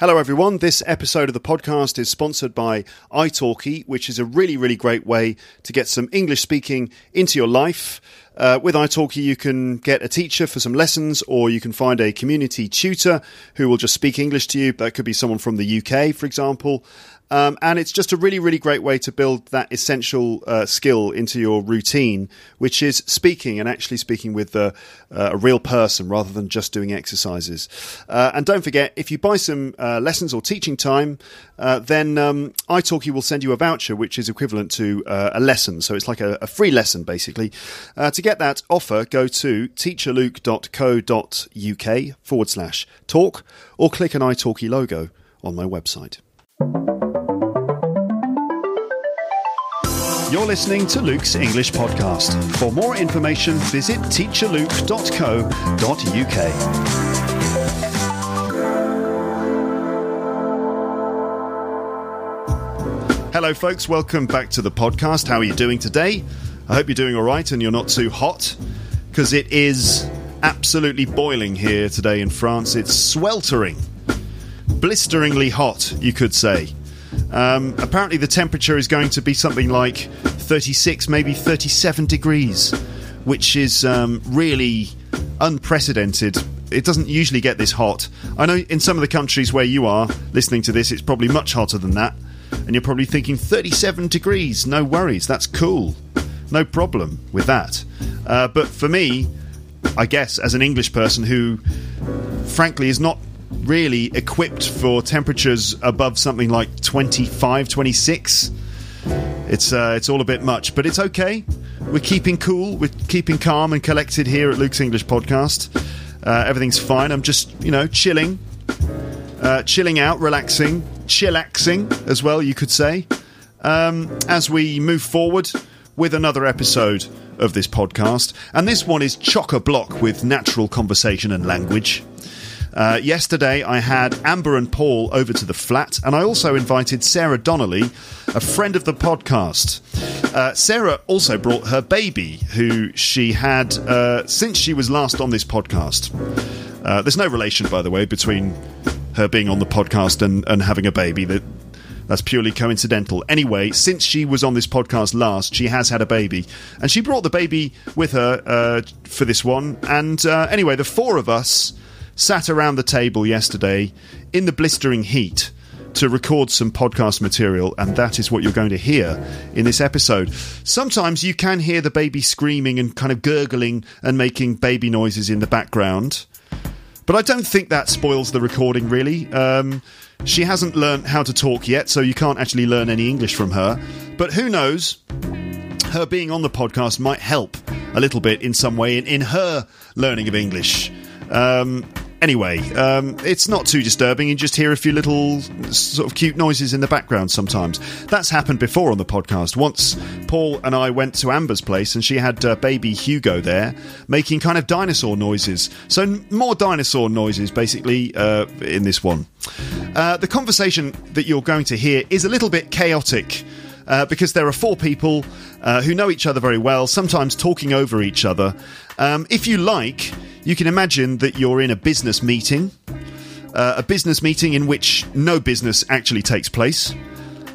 Hello, everyone. This episode of the podcast is sponsored by italki, which is a really, really great way to get some English speaking into your life. Uh, with italki, you can get a teacher for some lessons, or you can find a community tutor who will just speak English to you. That could be someone from the UK, for example. Um, and it's just a really, really great way to build that essential uh, skill into your routine, which is speaking and actually speaking with uh, a real person rather than just doing exercises. Uh, and don't forget, if you buy some uh, lessons or teaching time, uh, then um, italki will send you a voucher, which is equivalent to uh, a lesson. So it's like a, a free lesson, basically. to get that offer, go to teacherluke.co.uk forward slash talk or click an italki logo on my website. You're listening to Luke's English Podcast. For more information, visit teacherluke.co.uk. Hello, folks. Welcome back to the podcast. How are you doing today? I hope you're doing all right and you're not too hot because it is absolutely boiling here today in France. It's sweltering, blisteringly hot, you could say. Um, apparently, the temperature is going to be something like 36, maybe 37 degrees, which is um, really unprecedented. It doesn't usually get this hot. I know in some of the countries where you are listening to this, it's probably much hotter than that. And you're probably thinking 37 degrees, no worries, that's cool. No problem with that. Uh, but for me, I guess, as an English person who, frankly, is not really equipped for temperatures above something like 25, 26. It's uh, it's all a bit much, but it's okay. We're keeping cool, we're keeping calm and collected here at Luke's English Podcast. Uh, everything's fine. I'm just you know chilling, uh, chilling out, relaxing, chillaxing as well, you could say. Um, as we move forward with another episode of this podcast, and this one is chock a block with natural conversation and language. Uh, yesterday, I had Amber and Paul over to the flat, and I also invited Sarah Donnelly, a friend of the podcast. Uh, Sarah also brought her baby, who she had uh, since she was last on this podcast. Uh, there's no relation, by the way, between her being on the podcast and, and having a baby. That that's purely coincidental. Anyway, since she was on this podcast last, she has had a baby, and she brought the baby with her uh, for this one. And uh, anyway, the four of us sat around the table yesterday in the blistering heat to record some podcast material, and that is what you're going to hear in this episode. Sometimes you can hear the baby screaming and kind of gurgling and making baby noises in the background, but I don't think that spoils the recording really. Um, she hasn't learned how to talk yet, so you can't actually learn any English from her, but who knows? Her being on the podcast might help a little bit in some way in, in her learning of English. Um, Anyway, um, it's not too disturbing. You just hear a few little sort of cute noises in the background sometimes. That's happened before on the podcast. Once Paul and I went to Amber's place and she had uh, baby Hugo there making kind of dinosaur noises. So, more dinosaur noises basically uh, in this one. Uh, the conversation that you're going to hear is a little bit chaotic. Uh, because there are four people uh, who know each other very well, sometimes talking over each other. Um, if you like, you can imagine that you're in a business meeting, uh, a business meeting in which no business actually takes place.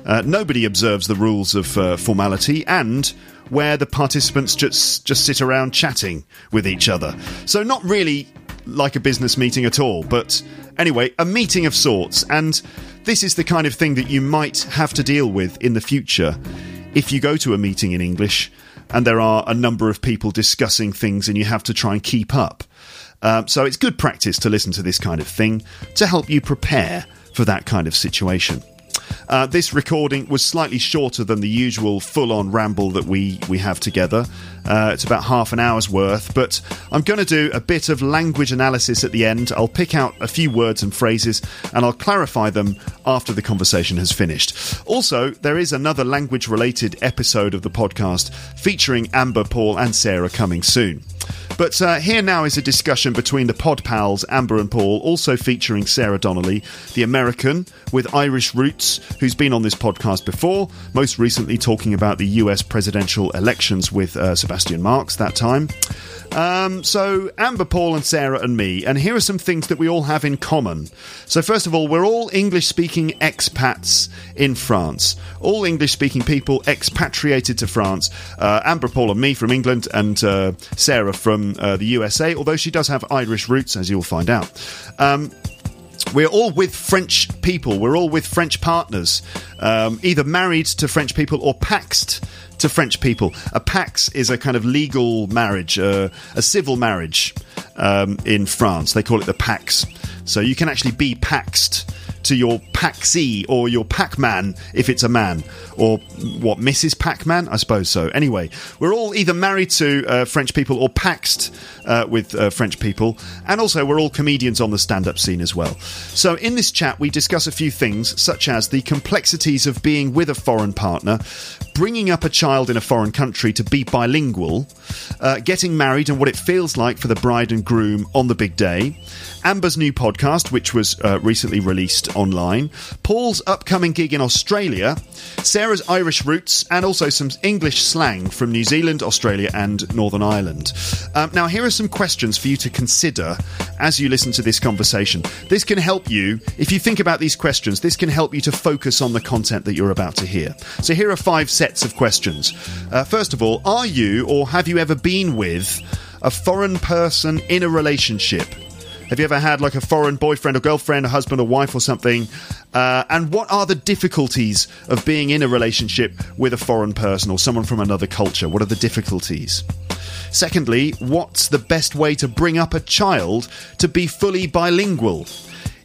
Uh, nobody observes the rules of uh, formality, and where the participants just just sit around chatting with each other. So not really like a business meeting at all, but anyway, a meeting of sorts. And this is the kind of thing that you might have to deal with in the future if you go to a meeting in English and there are a number of people discussing things and you have to try and keep up. Um, so it's good practice to listen to this kind of thing to help you prepare for that kind of situation. Uh, this recording was slightly shorter than the usual full on ramble that we, we have together. Uh, it's about half an hour's worth, but I'm going to do a bit of language analysis at the end. I'll pick out a few words and phrases and I'll clarify them after the conversation has finished. Also, there is another language related episode of the podcast featuring Amber, Paul, and Sarah coming soon. But uh, here now is a discussion between the pod pals Amber and Paul, also featuring Sarah Donnelly, the American with Irish roots, who's been on this podcast before, most recently talking about the US presidential elections with uh, Sebastian Marks that time. Um, so, Amber, Paul, and Sarah, and me. And here are some things that we all have in common. So, first of all, we're all English speaking expats in France. All English speaking people expatriated to France. Uh, Amber, Paul, and me from England, and uh, Sarah from uh, the USA, although she does have Irish roots, as you'll find out. Um, we're all with French people. We're all with French partners, um, either married to French people or paxed to French people. A pax is a kind of legal marriage, uh, a civil marriage um, in France. They call it the pax. So you can actually be paxed to your Paxi or your Pac-Man if it's a man, or what Mrs. Pac-Man, I suppose so. Anyway, we're all either married to uh, French people or paxed uh, with uh, French people, and also we're all comedians on the stand-up scene as well. So in this chat, we discuss a few things such as the complexities of being with a foreign partner, bringing up a child in a foreign country to be bilingual, uh, getting married and what it feels like for the bride and groom on the big day, Amber's new podcast, which was uh, recently released online, Paul's upcoming gig in Australia, Sarah's Irish roots, and also some English slang from New Zealand, Australia, and Northern Ireland. Um, now, here are some questions for you to consider as you listen to this conversation. This can help you, if you think about these questions, this can help you to focus on the content that you're about to hear. So, here are five sets of questions. Uh, first of all, are you or have you ever been with a foreign person in a relationship? Have you ever had like a foreign boyfriend or girlfriend, a husband or wife or something? Uh, and what are the difficulties of being in a relationship with a foreign person or someone from another culture? What are the difficulties? Secondly, what's the best way to bring up a child to be fully bilingual?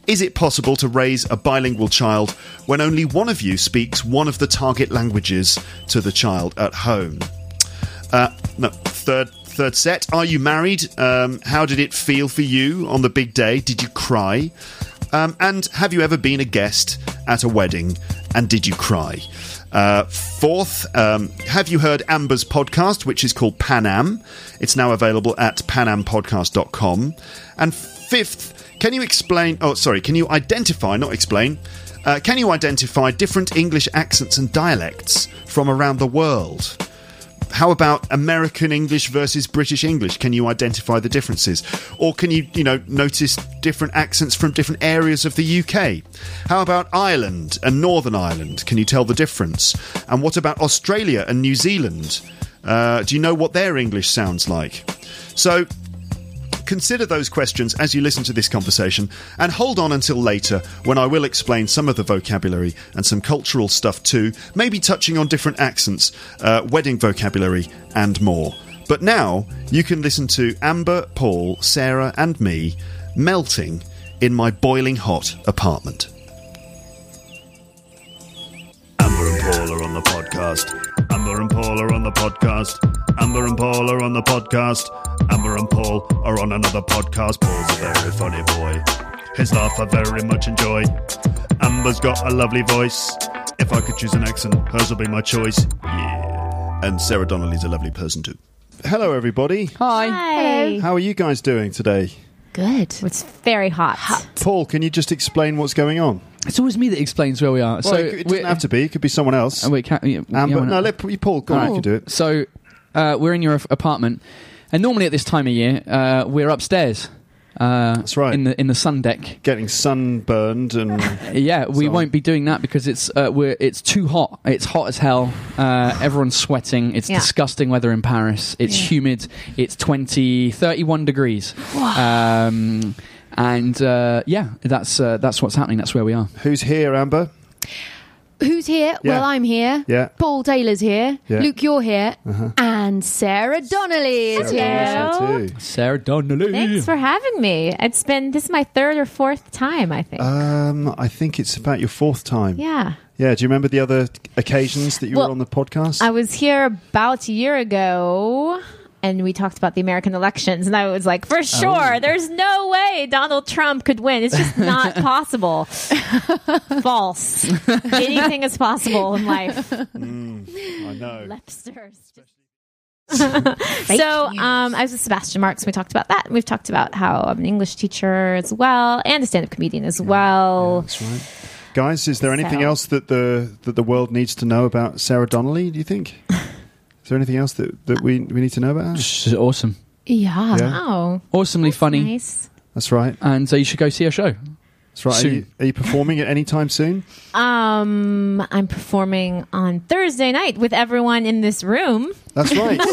Is it possible to raise a bilingual child when only one of you speaks one of the target languages to the child at home? Uh, no, third third set. Are you married? Um, how did it feel for you on the big day? Did you cry? Um, and have you ever been a guest at a wedding and did you cry? Uh, fourth, um, have you heard Amber's podcast, which is called Panam? It's now available at panampodcast.com. And fifth, can you explain? Oh, sorry, can you identify, not explain, uh, can you identify different English accents and dialects from around the world? How about American English versus British English? Can you identify the differences? Or can you, you know, notice different accents from different areas of the UK? How about Ireland and Northern Ireland? Can you tell the difference? And what about Australia and New Zealand? Uh, do you know what their English sounds like? So, consider those questions as you listen to this conversation and hold on until later when I will explain some of the vocabulary and some cultural stuff too, maybe touching on different accents, uh, wedding vocabulary, and more. But now you can listen to Amber, Paul, Sarah, and me melting in my boiling hot apartment. Amber and Paul are on the podcast. Amber and Paul are on the podcast. Amber and Paul are on the podcast. Amber and Paul are on another podcast. Paul's a very funny boy. His laugh I very much enjoy. Amber's got a lovely voice. If I could choose an accent, hers will be my choice. Yeah. And Sarah Donnelly's a lovely person too. Hello, everybody. Hi. Hi. How are you guys doing today? Good. It's very hot. Paul, can you just explain what's going on? It's always me that explains where we are. Well, so it, it doesn't have to be. It could be someone else. Oh, wait, can, yeah, Amber, yeah, why no, not? let Paul go. on, You can do it. So uh, we're in your apartment, and normally at this time of year, uh, we're upstairs. Uh, That's right. In the in the sun deck. Getting sunburned and Yeah, we So- won't be doing that because it's uh, we're it's too hot. It's hot as hell. Uh, everyone's sweating. It's Yeah. disgusting weather in Paris. It's Yeah. humid. It's 20, 31 degrees. Um, and uh, yeah, that's uh, that's what's happening. That's where we are. who's here, Amber? Who's here? Yeah. Well, I'm here. Yeah. Paul Taylor's here. Yeah. Uh-huh. Luke, you're here. And Sarah Donnelly is Sarah here. Donnelly's here too. Sarah Donnelly. Thanks for having me. It's been this is my third or fourth time, I think. Um, I think it's about your fourth time. yeah. Yeah, Do you remember the other occasions that you Well, were on the podcast? I was here about a year ago and we talked about the American elections and I was like, for sure, there's no way Donald Trump could win. It's just not possible. False. Anything is possible in life. I know. Lepsters. so um, I was with Sebastian Marks. We talked about that. We've talked about how I'm an English teacher as well and a stand-up comedian as well. That's right. Guys, is there anything So- else that the that the world needs to know about Sarah Donnelly? Do you think? Is there anything else that, that we, we need to know about? She's awesome, Yeah. Yeah. Oh, awesomely funny, nice. That's right. and uh, you should go see her show. That's right. Are you, are you performing at any time soon? Um, I'm performing on Thursday night with everyone in this room. That's right.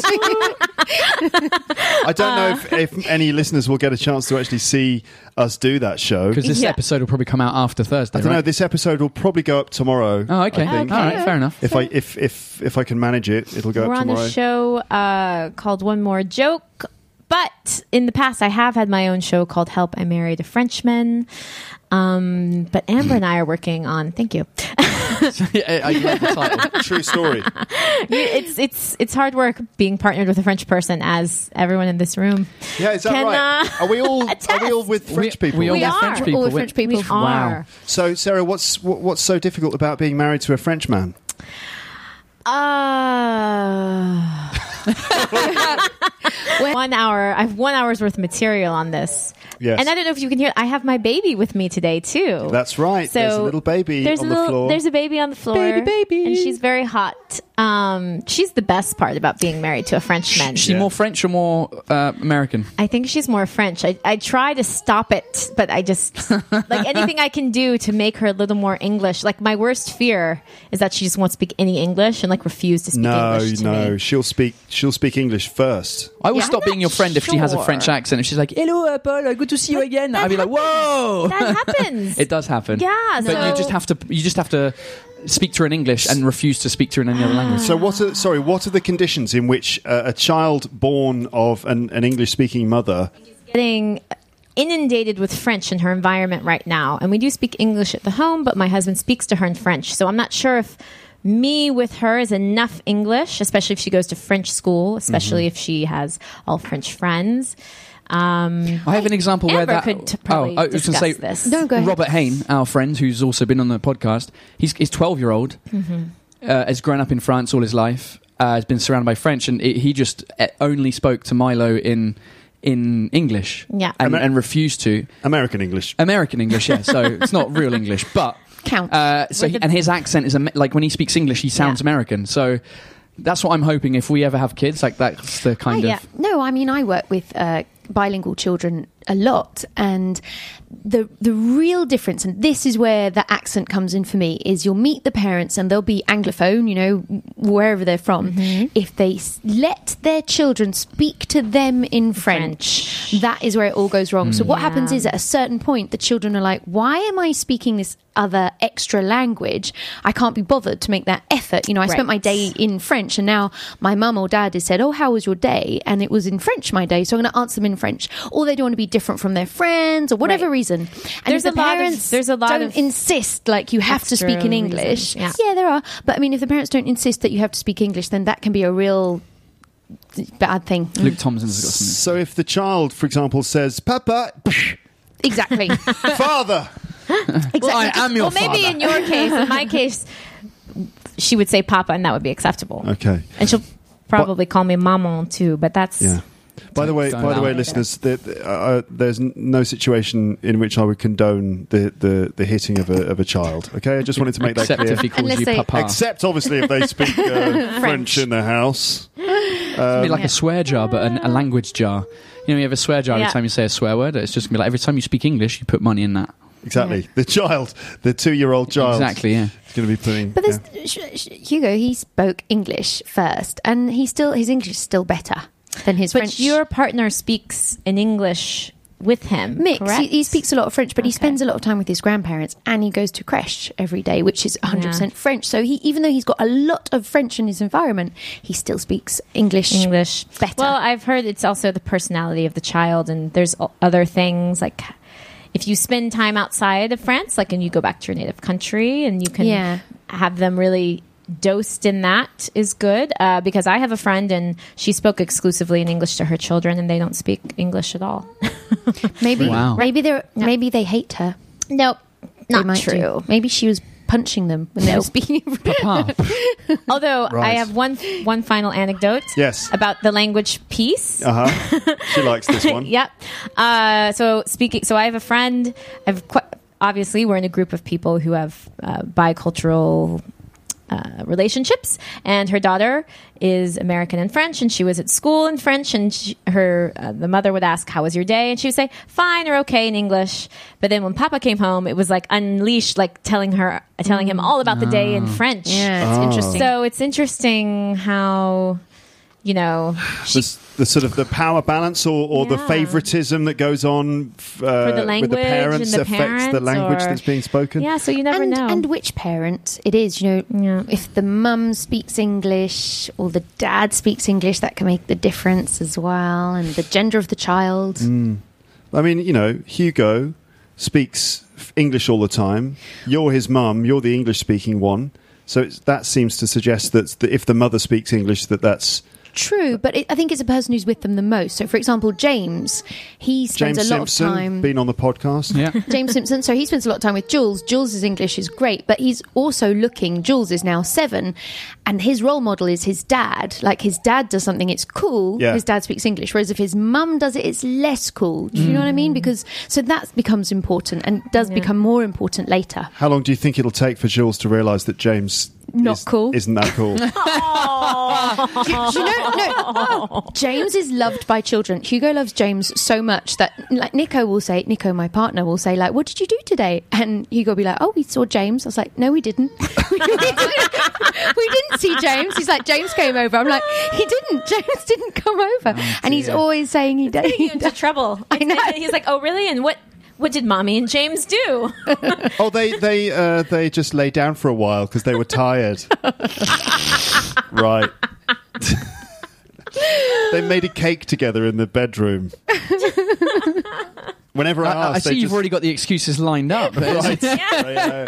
I don't know if, if any listeners will get a chance to actually see us do that show. Because this Yeah. episode will probably come out after Thursday. I don't know. This episode will probably go up tomorrow. Oh, okay. I think. All right, fair enough. If I if if if I can manage it, it'll go We're up on tomorrow. a show uh, called One More Joke. But in the past, I have had my own show called Help I Married a Frenchman. Um, but Amber and I are working on. Thank you. Yeah, I like the title. True story. it's it's it's hard work being partnered with a French person, as everyone in this room. Yeah, is that Can, right? uh, are we all are we all with French We- people? we We got are. French We're people. all French people. We Wow. are. so, Sarah, what's what, what's so difficult about being married to a French man? Uh, one hour. I have one hour's worth of material on this. Yes. And I don't know if you can hear. I have my baby with me today too. That's right. So there's a little baby there's on a the little, floor. There's a baby on the floor. Baby, baby. And she's very hot. Um, she's the best part about being married to a Frenchman. Is she Yeah. more French or more uh, American? I think she's more French. I, I try to stop it, but I just like anything I can do to make her a little more English. Like my worst fear is that she just won't speak any English and like refuse to speak no, English to no, me. she'll speak. She'll speak English first. I will Yeah. stop being your not friend if she has a. French accent. If she's like, "Hello, uh, Paul, uh, good to see you again," I'd be like, "Whoa!" That happens. it does happen. Yeah, but so- you just have to. You just have to speak to her in English and refuse to speak to her in any other language. So, what are sorry? What are the conditions in which uh, a child born of an, an English-speaking mother? getting inundated with French in her environment right now. And we do speak English at the home, but my husband speaks to her in French. So I'm not sure if me with her is enough English, especially if she goes to French school, especially Mm-hmm. if she has all French friends. Um, I have an example where that. could t- probably oh, I was going to discuss say this. No, go ahead. Robert Hain, our friend, who's also been on the podcast. He's he's twelve year old. Mm-hmm. Uh, has grown up in France all his life. Uh, has been surrounded by French, and it, he just uh, only spoke to Milo in in English. Yeah. and, Amer- and refused to American English. American English. Yeah, so it's not real English, but count. Uh, so he, the- and his accent is like when he speaks English, he sounds Yeah. American. So that's what I'm hoping if we ever have kids, like that's the kind Oh, yeah. of. No, I mean I work with uh, bilingual children a lot, and the the real difference, and this is where the accent comes in for me, is you'll meet the parents and they'll be anglophone, you know, wherever they're from. Mm-hmm. If they s- let their children speak to them in French, that is where it all goes wrong. So what mm. happens is at a certain point, the children are like, "Why am I speaking this?" other extra language i can't be bothered to make that effort you know i spent my day in French, and now my mum or dad has said, "Oh, how was your day?" And it was in French my day, so I'm going to answer them in French. Or they don't want to be different from their friends, or whatever Right. reason. And There's if the a lot of- parents there's a lot don't of insist like you have to speak in English. reasons, yeah. there are. But I mean, if the parents don't insist that you have to speak English, then that can be a real bad thing. Luke mm. Thompson's got something. So, if the child, for example, says "Papa," Exactly. "Father," Well, I am your well, maybe father. in your case, in my case, she would say Papa, and that would be acceptable. okay, And she'll probably call me Maman too, but that's yeah. By the way, by the way, it. listeners, there, uh, there's no situation in which I would condone the, the, the hitting of a of a child. Okay, I just wanted to make that Except clear. if he calls Unless you they- papa. Except obviously if they speak uh, French in the house. It'd be like a swear jar, but an, a language jar. You know, you have a swear jar every time you say a swear word. It's just gonna be like every time you speak English, you put money in that. Exactly, the child, the two-year-old child, Exactly, yeah. is going to be putting. But there's yeah. sh- sh- Hugo. He spoke English first, and he still his English is still better than his But French. your partner speaks in English with him. Mix. He, he speaks a lot of French, but he spends a lot of time with his grandparents, and he goes to creche every day, which is 100 percent French. So he, even though he's got a lot of French in his environment, he still speaks English. English better. Well, I've heard it's also the personality of the child, and there's other things like if you spend time outside of France, like and you go back to your native country, and you can Yeah. have them really dosed in that is good uh, because I have a friend and she spoke exclusively in English to her children, and they don't speak English at all. Maybe, Wow. maybe they are maybe they hate her. nope, not true. do. Maybe she was punching them when they were speaking. Papa. Although I have one one final anecdote. Yes. About the language piece. Uh huh. she likes this one. yep. Uh, so speaking, so I have a friend. I've quite, obviously we're in a group of people who have uh, bicultural uh, relationships, and her daughter is American and French, and she was at school in French, and she, her uh, the mother would ask, "How was your day?" and she would say, "Fine or okay" in English. But then when Papa came home, it was like unleashed, like telling her, telling him all about the day in French. Yeah, it's Oh. interesting. So it's interesting how, you know, the, the sort of the power balance or, or the favoritism that goes on uh, For the with the parents the affects the language or- that's being spoken. yeah. So you never and, know. and which parent it is, you know, Yeah. if the mum speaks English or the dad speaks English, that can make the difference as well, and the gender of the child. Mm. I mean, you know, Hugo speaks English all the time. You're his mum. You're the English-speaking one. So it's, that seems to suggest that, that if the mother speaks English, that that's True, but it, I think it's a person who's with them the most. So, for example, James, he spends James a lot Simpson of time. James Simpson, been on the podcast. Yeah. James Simpson. So he spends a lot of time with Jules. Jules's English is great, but he's also looking. Jules is now seven, and his role model is his dad. Like his dad does something, it's cool. Yeah. His dad speaks English, whereas if his mum does it, it's less cool. Do you know what I mean? Mm. Because so that becomes important and does Yeah. become more important later. How long do you think it'll take for Jules to realise that James Not is- cool. Isn't that cool? Do you know, no, James is loved by children. Hugo loves James so much that, like, Nico will say, Nico, my partner, will say, like, what did you do today? And Hugo will be like, oh, we saw James. I was like, no, we didn't. we, didn't. see James. He's like, James came over. I'm like, he didn't. James didn't come over. Oh, and he's always saying he did. getting into trouble. I know. He's like, "Oh, really? And what what did mommy and James do?" oh, they they uh, they just lay down for a while because they were tired. right. they made a cake together in the bedroom. Whenever I, I, I see they you've just, already got the excuses lined up. Right. Yeah.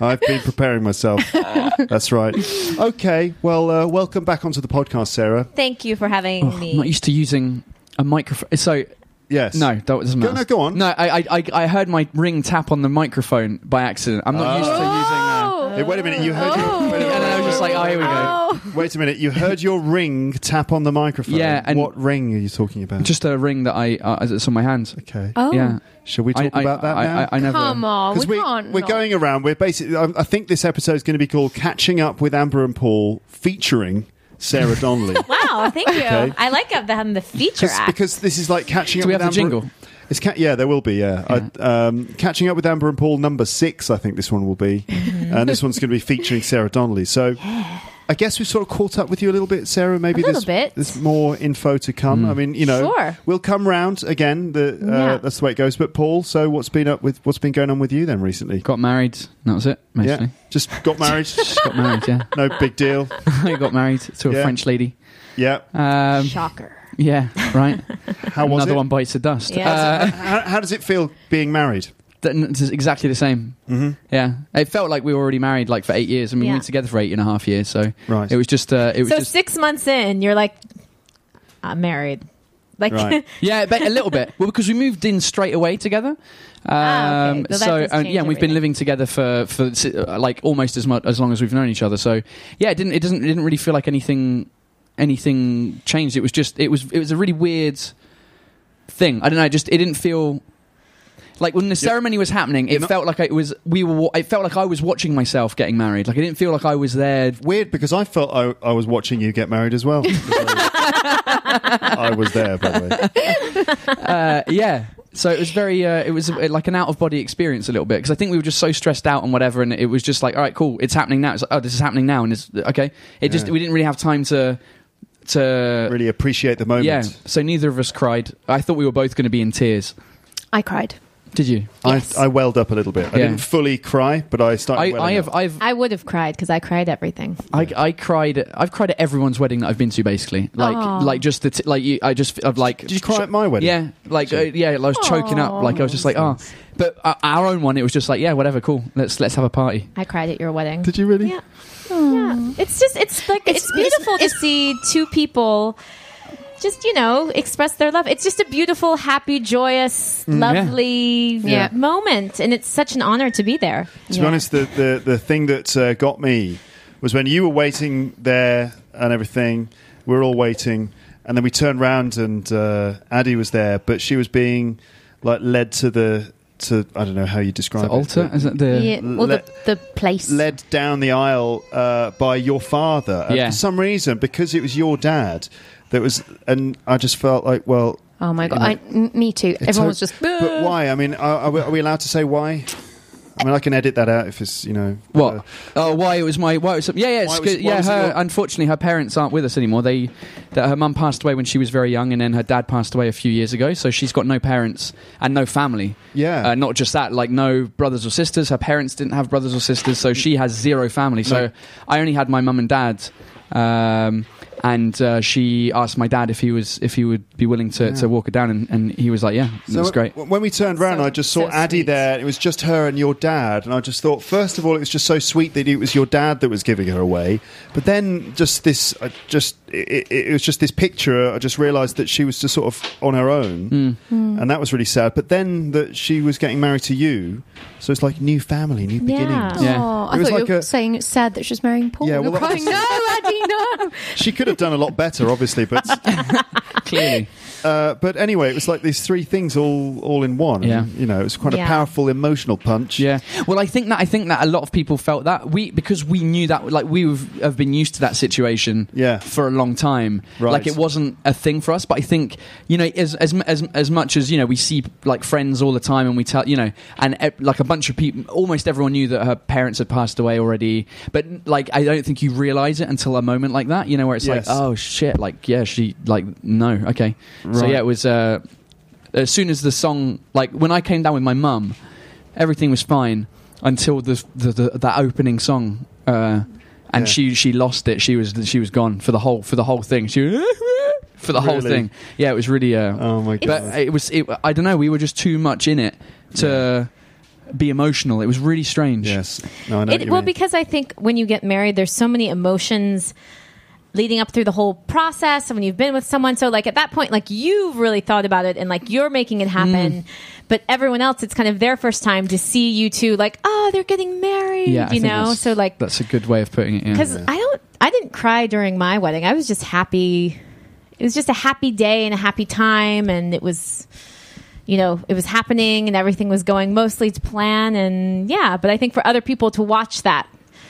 I've been preparing myself. That's right. Okay. Well, uh, welcome back onto the podcast, Sarah. Thank you for having Oh, I'm me. not used to using a microphone. So Yes. no, that doesn't Go- matter. no, go on. No, I, I, I, I heard my ring tap on the microphone by accident. I'm not used to using. Uh, Hey, wait a minute. You heard. Your, wait, a and I was just like, oh, here we go. wait a minute. You heard your ring tap on the microphone. Yeah, and- what ring are you talking about? Just a ring that I uh, it's on my hand. okay. Oh. Yeah. Shall we talk I, I- about that I, now? I, I never. Come on, we, we can't. We're not. going around. We're basically. I, I think this episode is going to be called "Catching Up with Amber and Paul," featuring Sarah Donnelly. Wow, thank you. Okay. I like having the feature Because- act. because this is like catching Do up we with have the Amber. jingle? It's ca- yeah, there will be. Yeah, I, um, catching up with Amber and Paul number six. I think this one will be, Mm-hmm. and this one's going to be featuring Sarah Donnelly. So. I guess we've sort of caught up with you a little bit, Sarah. Maybe A little there's, bit. there's more info to come. I mean, you know, Sure. we'll come round again. The, uh, Yeah. That's the way it goes. But Paul, so what's been up with what's been going on with you then recently? Got married. That was it. Mostly. Yeah, just got married. Just got married. Yeah. no big deal. I got married to a Yeah. French lady. Yeah. Um, Shocker. yeah. Right. How was Another it? one bites the dust. Yeah. Uh, How, how does it feel being married? That- It's exactly the same. Mm-hmm. Yeah, it felt like we were already married like for eight years. I mean, we Yeah. were together for eight and a half years. So Right. it was just, uh, it was So just, six months in, you're like, I'm married. Like, Right. yeah, but a little bit. Well, because we moved in straight away together. Ah, okay. Um, So so does and, yeah, and we've been living together for for uh, like almost as much as long as we've known each other. So yeah, it didn't it doesn't it didn't really feel like anything anything changed. It was just it was it was a really weird thing. I don't know. Just it didn't feel. Like when the ceremony was happening, it not- felt like it was we were. It felt like I was watching myself getting married. Like I didn't feel like I was there Weird because I felt I, I was watching you get married as well. I was there, by the way. uh, yeah. So it was very, uh, it was uh, like an out of body experience a little bit because I think we were just so stressed out and whatever, and it was just like, all right, cool, it's happening now. It's like, oh, this is happening now, and it's okay. It just Yeah. we didn't really have time to to Really appreciate the moment. yeah. So neither of us cried. I thought we were both going to be in tears. I cried. Did you? Yes. I, I welled up a little bit. I Yeah. didn't fully cry, but I started. I, welling I have up. I've I would have cried because I cried everything. I, I cried. at- I've cried at everyone's wedding that I've been to, basically. Like, Aw. like just the t- like you. I just I've like. Did you cry at my wedding? Yeah, like uh, yeah, I was choking up. Like I was just like, oh. But uh, our own one, it was just like, yeah, whatever, cool. Let's let's have a party. I cried at your wedding. Did you really? Yeah. Yeah. It's just, it's like, it's, It's- beautiful it's- to see two people just you know express their love. It's just a beautiful, happy, joyous, Mm, yeah. lovely Yeah. moment, and it's such an honor to be there. To be honest, the, the, the thing that uh, got me was when you were waiting there and everything, we are all waiting, and then we turned around and uh, Addie was there, but she was being like led to the to I don't know how you describe The it, altar? but Is it the. Yeah, or Le- the, the place. led down the aisle uh, by your father. Yeah. For some reason, because it was your dad, that was, and I just felt like, well, oh my god, you know, I, m- me too. Everyone was just. But why? I mean, are, are, we, are we allowed to say why? I mean, I can edit that out if it's you know What? uh, oh, why it was my why it was yeah yeah it's Why was- good. why yeah was it her your- unfortunately her parents aren't with us anymore they that her mum passed away when she was very young and then her dad passed away a few years ago so she's got no parents and no family yeah. uh, not just that like no brothers or sisters her parents didn't have brothers or sisters so she has zero family so No. I only had my mum and dad um, and uh, she asked my dad if he was if he would be willing to, Yeah. to walk her down and, and he was like yeah So that's great w- When we turned around, So- I just saw so Addie sweet. there. It was just her and your dad, and I just thought, first of all, it was just so sweet that it was your dad that was giving her away. But then, just this, I just it, it, it was just this picture. I just realised that she was just sort of on her own, Mm. and that was really sad. But then that she was getting married to you, so it's like new family, new Yeah. beginnings. Yeah. Oh, I It was thought like you were a- saying it's sad that she's marrying Paul. Yeah, well, that crying, no, Addie, no. She could have done a lot better, obviously, but clearly uh, but anyway, it was like these three things all all in one. Yeah. And, you know, it was quite a powerful emotional punch. Yeah. Well, I think that I think that a lot of people felt that we because we knew that like we have have been used to that situation Yeah. for a long time. Right. Like it wasn't a thing for us, but I think you know as as as as much as you know we see like friends all the time and we tell you know and like a bunch of people almost everyone knew that her parents had passed away already, but like I don't think you realize it until a moment like that, you know, where it's Yes. like oh shit, like yeah, she like no, okay. So Right. yeah, it was uh as soon as the song like when I came down with my mum everything was fine until the, the, the that opening song uh, and Yeah. she she lost it she was she was gone for the whole for the whole thing she for the whole Really? thing yeah it was really uh, Oh my god. but it was it, I don't know we were just too much in it to be emotional it was really strange Yes. No, I know. what It, you well, mean. because I think when you get married, there's so many emotions leading up through the whole process when you've been with someone so like at that point like you've really thought about it and like you're making it Mm. happen but everyone else it's kind of their first time to see you two like oh they're getting married yeah you know so like that's a good way of putting it yeah. because I don't, I didn't cry during my wedding. I was just happy. It was just a happy day and a happy time, and it was, you know, it was happening, and everything was going mostly to plan, and yeah. But I think for other people to watch that,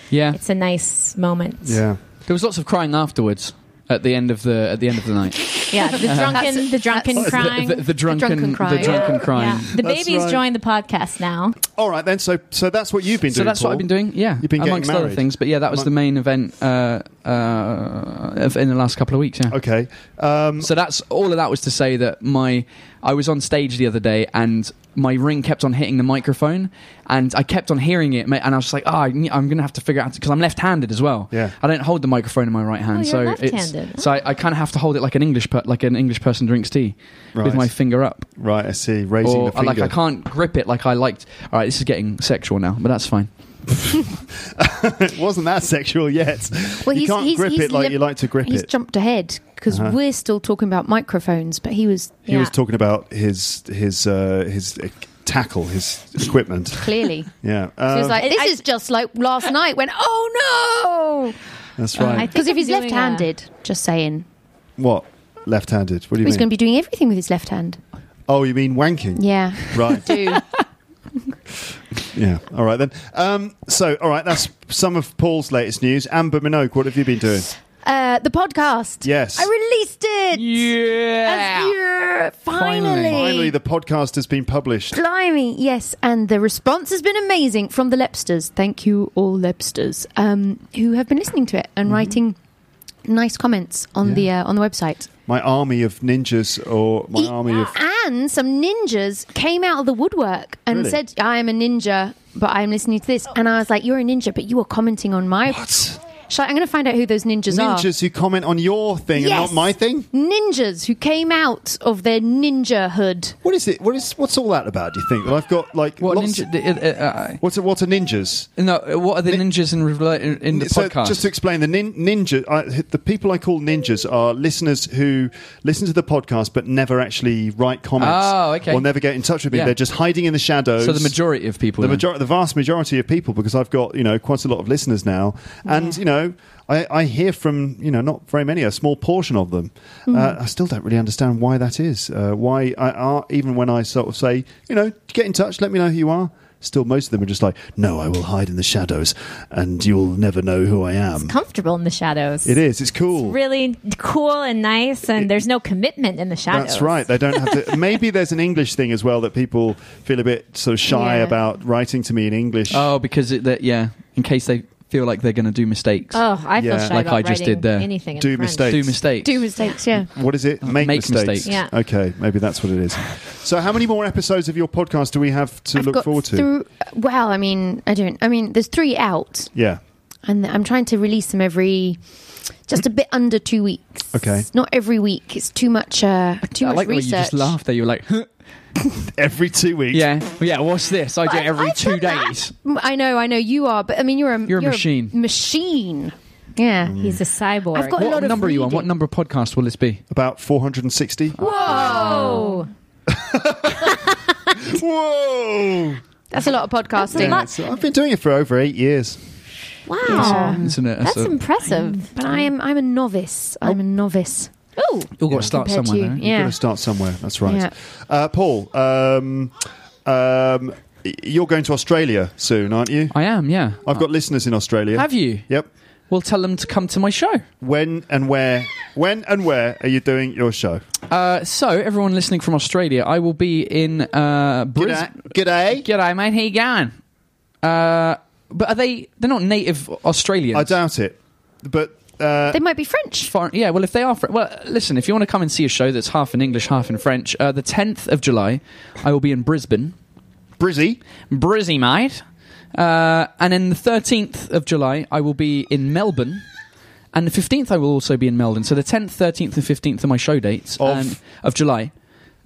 yeah it's a nice moment. yeah. There was lots of crying afterwards at the end of the at the end of the night yeah. The drunken, the drunken that's- crying. the, the, the drunken, drunken the drunken crying yeah. The That's baby's right. joined the podcast now. All right then. So so that's what you've been so doing. that's what I've been doing. Yeah, You've been getting amongst other married. things. But yeah, that was Among- the main event uh, uh, in the last couple of weeks. Yeah. Okay. Um, So that's all of that was to say that my I was on stage the other day and my ring kept on hitting the microphone and I kept on hearing it and I was like, oh, I ne- I'm going to have to figure out because I'm left-handed as well. Yeah. I don't hold the microphone in my right hand, Oh, so you're it's left-handed. so I, I kind of have to hold it like an English per, like an English person drinks tea Right. with my finger up. right. I see. Raising Or the finger. like I can't grip it like I liked. All right, this is getting sexual now, but that's fine. it wasn't that sexual yet. Well, you he's- can't he's- grip he's it like lim- you like to grip He's it. jumped ahead because Uh-huh. we're still talking about microphones, but he was he Yeah. was talking about his his uh, his uh, tackle, his equipment. clearly. Yeah. So he was Um, like, "This I- is just like last night." When oh that's right. think Because if he's doing left-handed, just saying, what? Left-handed. What do you he's mean? going to be doing everything with his left hand. oh, you mean wanking? Yeah, Right. do Yeah. All right then. Um, so, all right, that's some of Paul's latest news. Amber Minogue, what have you been doing? Uh, the podcast. Yes. I released it. Yeah. As- yeah, finally. Finally, the podcast has been published. Blimey, yes, and the response has been amazing from the Lepsters. Thank you, all Lepsters, um, who have been listening to it and writing nice comments on the uh, on the website. My army of ninjas, or my E- army of and some ninjas came out of the woodwork and Really? said, "I am a ninja, but I'm listening to this." And I was like, "You're a ninja, but you are commenting on my what? Shall I, I'm going to find out who those ninjas, are. Ninjas who comment on your thing and not my thing. Ninjas who came out of their ninja hood. What is it? What is what's all that about? Do you think that I've got like What lots ninja? uh, uh, What's a, what's a ninjas? uh, no, what are the ninjas in, in, in the so podcast? just to explain, the nin- ninja, I, the people I call ninjas are listeners who listen to the podcast but never actually write comments. Oh, okay. Or never get in touch with me. Yeah. They're just hiding in the shadows. so the majority of people. the majority, the vast majority of people, because I've got you know quite a lot of listeners now, and you know I, I hear from you know not very many, a small portion of them. Uh, I still don't really understand why that is. Uh, why I are even when I sort of say you know get in touch, let me know who you are. Still, most of them are just like, no, I will hide in the shadows, and you'll never know who I am. Comfortable in the shadows. It is. It's cool. really cool and nice, and there's no commitment in the shadows. That's right. They don't have to. Maybe there's an English thing as well that people feel a bit sort of shy Yeah. about writing to me in English. Oh, because it, that yeah, in case they feel like they're going to do mistakes, Oh, I feel Yeah. shy Like about I just writing did there. anything. In Do French. mistakes. do mistakes. Do mistakes, yeah. What is it? Make, Make mistakes. mistakes. Yeah. Okay, maybe that's what it is. So, how many more episodes of your podcast do we have to I've look got forward to? through- well, I mean, I don't. I mean, there's three out, yeah. and I'm trying to release them every just a bit under two weeks. Okay. not every week. It's too much. Uh, too I much like the way you research. just laughed there. You were like, huh. Every two weeks. yeah, yeah. What's this? I do it every I've two done that. days. Mm, I know, I know. You are, but I mean, you're a You're a machine. machine. Yeah. He's a cyborg. I've got a What lot of number are you on? reading. What number of podcast will this be? About 460. oh, Whoa! That's a lot of podcasting. Yeah, it's- I've been doing it for over eight years. wow. Isn't it? That's a- impressive. But I am. I'm a novice. I'm a novice. Oh, You've got to start Compared to somewhere. you. though. Yeah. Got to start somewhere. That's right. Yeah. Uh, Paul, um, um, you're going to Australia soon, aren't you? I am. Yeah. I've got listeners in Australia. Have you? Yep. We'll tell them to come to my show. When and where? When and where are you doing your show? Uh, so, everyone listening from Australia, I will be in uh, Brisbane. G'day. G'day, mate. How you going? Uh, but are they? They're not native Australians. I doubt it, but uh, They might be French. Foreign, yeah, well, if they are, Fr- well, listen. If you want to come and see a show that's half in English, half in French, uh, the tenth of July, I will be in Brisbane, Brizzy. Brizzy, mate. Uh, and then the thirteenth of July, I will be in Melbourne, and the fifteenth, I will also be in Melbourne. So the tenth, thirteenth, and fifteenth are my show dates Of? and- of July.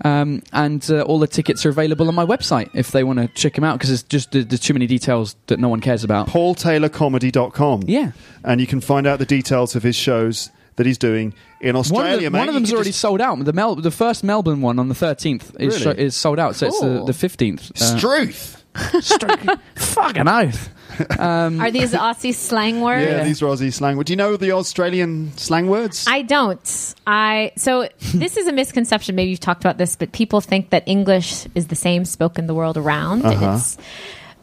Um, and uh, all the tickets are available on my website if they want to check them out because there's just there's too many details that no one cares about. PaulTaylorComedy.com. Yeah. And you can find out the details of his shows that he's doing in Australia, one of, mate. one of them's already just- sold out. The Mel, the first Melbourne one on the thirteenth is Really? sho- is sold out. So it's the the fifteenth. Uh, Struth. fucking oath. Um, are these Aussie slang words? Yeah, these are Aussie slang words. Do you know the Australian slang words? I don't. I so this is a misconception. Maybe you've talked about this, but people think that English is the same spoken the world around. Uh-huh. it's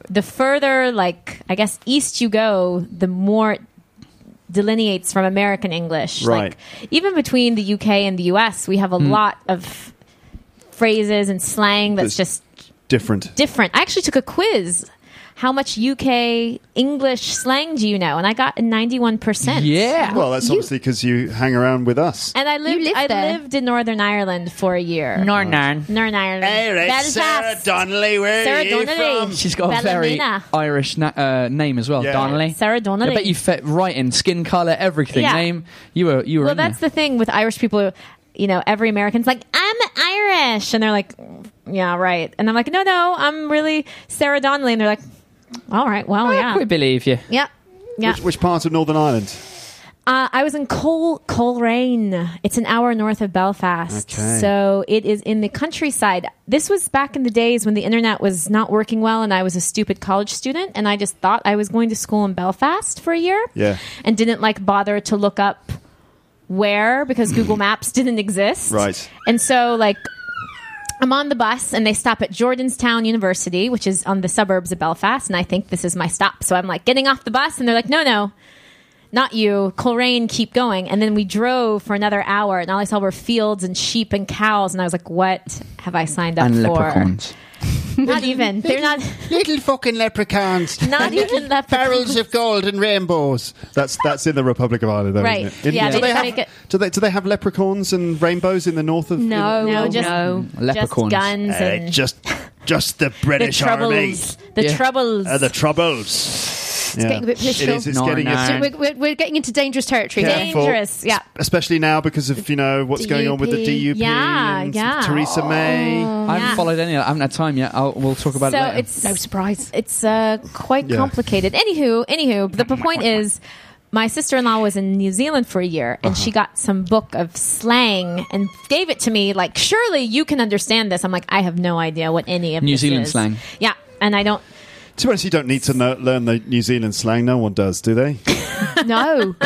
the further, like I guess, east you go, the more it delineates from American English. Right. Like even between the UK and the US, we have a lot of phrases and slang that's That's- just Different. different. I actually took a quiz. How much UK English slang do you know? And I got a ninety-one percent. yeah. Well, that's obviously because you hang around with us. And I lived. live I there. lived in Northern Ireland for a year. Northern. Northern Ireland. Belfast. Donnelly, where Sarah Donnelly. From? She's got a very Ballymena. Irish na- uh, name as well, Yeah. Donnelly. Sarah Donnelly. I bet you fit right in skin color, everything. Yeah. Name. You were. You were. well, in that's there. the thing with Irish people. You know, every American's like, I'm Irish, and they're like, yeah, right. And I'm like, no, no, I'm really Sarah Donnelly, and they're like, all right, well, I yeah, could believe you. yeah, yeah. Which, which part of Northern Ireland? Uh, I was in Col Coleraine. It's an hour north of Belfast. Okay. So it is in the countryside. This was back in the days when the internet was not working well and I was a stupid college student and I just thought I was going to school in Belfast for a year. Yeah. And didn't like bother to look up where because Google Maps didn't exist. Right. And so like I'm on the bus and they stop at Jordanstown University, which is on the suburbs of Belfast, and I think this is my stop. So I'm like getting off the bus and they're like, "No, no. Not you, Coleraine, keep going. And then we drove for another hour, and all I saw were fields and sheep and cows. And I was like, what have I signed up And for? leprechauns. Not even. They're not, Little fucking leprechauns. not even leprechauns. Barrels of gold and rainbows. That's that's in the Republic of Ireland, though, Right. isn't it? In- Yeah, do they they have make it- do they do they have leprechauns and rainbows in the north of No, No, just- no. Just Leprechauns. guns and Uh, just just the the British troubles. The Yeah. troubles. Uh, the troubles. It's getting a bit It political. is. It's No, getting. no. it's- So we're, we're, we're getting into dangerous territory. Yeah. Dangerous. Yeah. especially now because of you know what's going on with the DUP. DUP Yeah, and yeah. Theresa May. I haven't Yeah. followed any. of. I haven't had time yet. I'll, we'll talk about so it later. it's No surprise. it's uh, quite Yeah. complicated. Anywho, anywho, the point is, my sister in law was in New Zealand for a year, and Uh-huh. she got some book of slang and gave it to me. Like, surely you can understand this. I'm like, I have no idea what any of New this Zealand is. slang. Yeah, and I don't. To be honest, you don't need to know, learn the New Zealand slang. No one does, do they? No.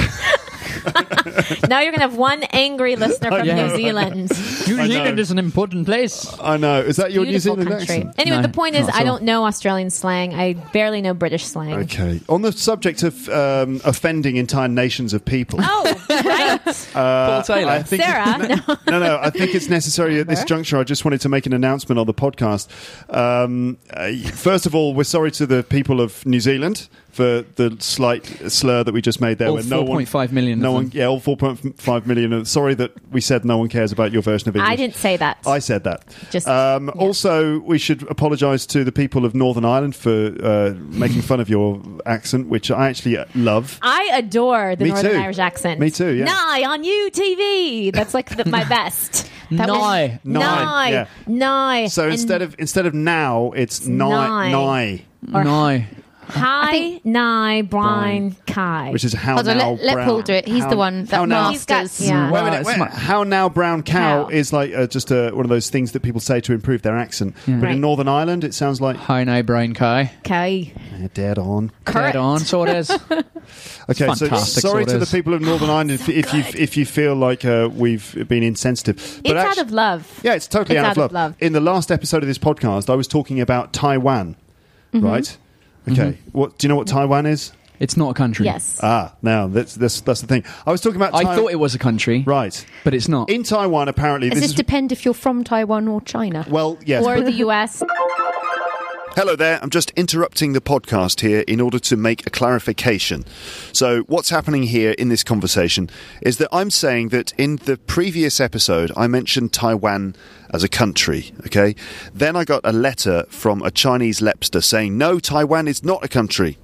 Now you're gonna have one angry listener from Yeah. New Zealand. New Zealand is an important place. I know. Is that your New Zealand country. accent? Anyway, No, the point is, not I all. don't know Australian slang. I barely know British slang. Okay. On the subject of um, offending entire nations of people, Oh, right. Paul Taylor. I think Sarah, no, no, no. I think it's necessary at this juncture. I just wanted to make an announcement on the podcast. Um, uh, first of all, we're sorry to the people of New Zealand for the slight slur that we just made there. All where no one, 4.5 million No one, yeah, all 4.5 million. Uh, Sorry that we said no one cares about your version of English. I didn't say that. I said that. Just- um, yeah. Also, we should apologise to the people of Northern Ireland for uh, making fun of your accent, which I actually love. I adore the Me Northern too. Irish accent. Me too, yeah. Nye on UTV. That's like the, my best. That was- Nye. Nye, Nye. yeah. Nye. So And instead of instead of now, it's nigh, nigh. nigh, or- no. Hi, Nye, Brian, Kai. which is how Hold now let, let brown. Paul do it. He's how- the one how that now- He's got- masters. yeah. Wait a minute, wait a minute. How now brown cow Cow. is like uh, just uh, one of those things that people say to improve their accent. But Right. in Northern Ireland, it sounds like Hi, no, brain Kai. Kai. eh, dead on. Correct. Dead on. So it is. Okay, so fantastic, sorry to the is. people of Northern Ireland if, if you if you feel like uh, we've been insensitive. It's But out actu- of love. Yeah, it's totally It's out, of, love. In the last episode of this podcast, I was talking about Taiwan, Mm-hmm. right? Okay, what do you know what Taiwan is? It's not a country. Yes. Ah, now that's that's that's the thing. I was talking about. I Tai- thought it was a country, right but it's not. in Taiwan. Apparently, Does this this is depend if you're from Taiwan or China? well, yes. or but- the U.S. Hello there. I'm just interrupting the podcast here in order to make a clarification. So, what's happening here in this conversation is that I'm saying that in the previous episode, I mentioned Taiwan as a country, okay? Then I got a letter from a Chinese lepster saying, no, Taiwan is not a country.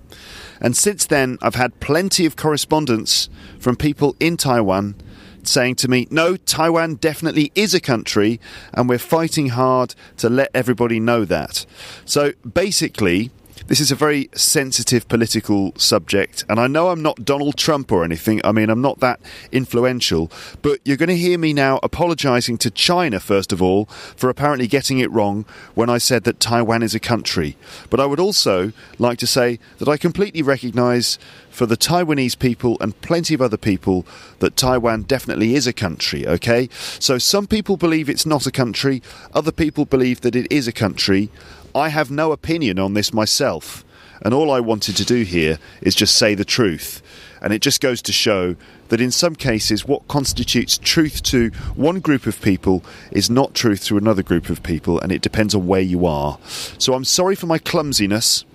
And since then, I've had plenty of correspondence from people in Taiwan saying to me, no, Taiwan definitely is a country, and we're fighting hard to let everybody know that. So basically, this is a very sensitive political subject, and I know I'm not Donald Trump or anything. I mean, I'm not that influential, but you're going to hear me now apologizing to China, first of all, for apparently getting it wrong when I said that Taiwan is a country. But I would also like to say that I completely recognize for the Taiwanese people and plenty of other people that Taiwan definitely is a country, okay? So some people believe it's not a country, other people believe that it is a country. I have no opinion on this myself, and all I wanted to do here is just say the truth. And it just goes to show that in some cases, what constitutes truth to one group of people is not truth to another group of people, and it depends on where you are. So I'm sorry for my clumsiness.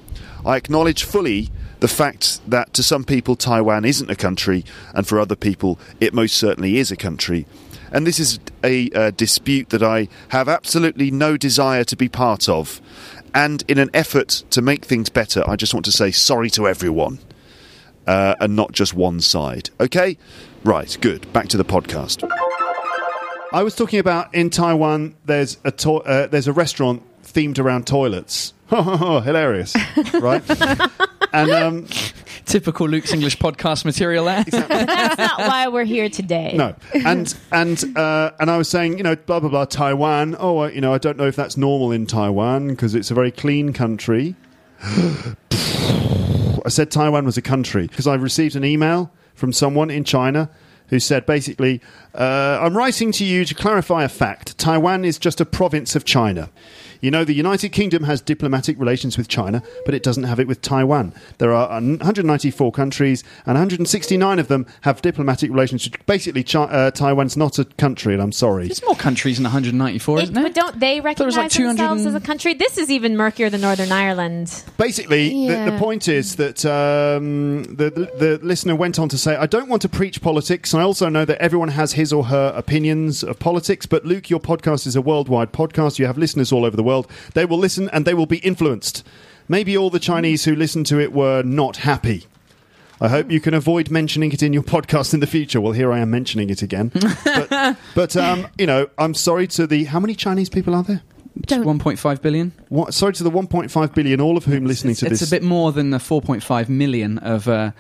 I acknowledge fully the fact that to some people Taiwan isn't a country, and for other people it most certainly is a country. And this is a, uh dispute that I have absolutely no desire to be part of. And in an effort to make things better, I just want to say sorry to everyone, uh, and not just one side. Okay? Right, good. Back to the podcast. I was talking about in Taiwan. There's a to- uh, there's a restaurant themed around toilets. Hilarious, right? and um, Typical Luke's English podcast material there. That's not why we're here today. no, and and uh, and I was saying, you know, blah blah blah, Taiwan. Oh, uh, you know, I don't know if that's normal in Taiwan because it's a very clean country. I said Taiwan was a country because I received an email from someone in China who said basically, uh, I'm writing to you to clarify a fact. Taiwan is just a province of China. You know, the United Kingdom has diplomatic relations with China, but it doesn't have it with Taiwan. There are 194 countries, and 169 of them have diplomatic relations. Basically, Chi- uh, Taiwan's not a country, and I'm sorry. There's more countries than 194, It- isn't there? but don't they recognize like 200 themselves as a country? This is even murkier than Northern Ireland. Basically, the, the point is that um, the, the the listener went on to say, "I don't want to preach politics, and I also know that everyone has his or her opinions of politics. But Luke, your podcast is a worldwide podcast. You have listeners all over the world. They will listen and they will be influenced." maybe all the Chinese who listened to it were not happy. I hope you can avoid mentioning it in your podcast in the future. Well, here I am mentioning it again. but, but um, you know, I'm sorry to the. How many Chinese people are there? Don't- 1.5 billion. What, sorry to the 1.5 billion, all of whom listening It's, to it's this. It's a bit more than the 4.5 million of. Uh,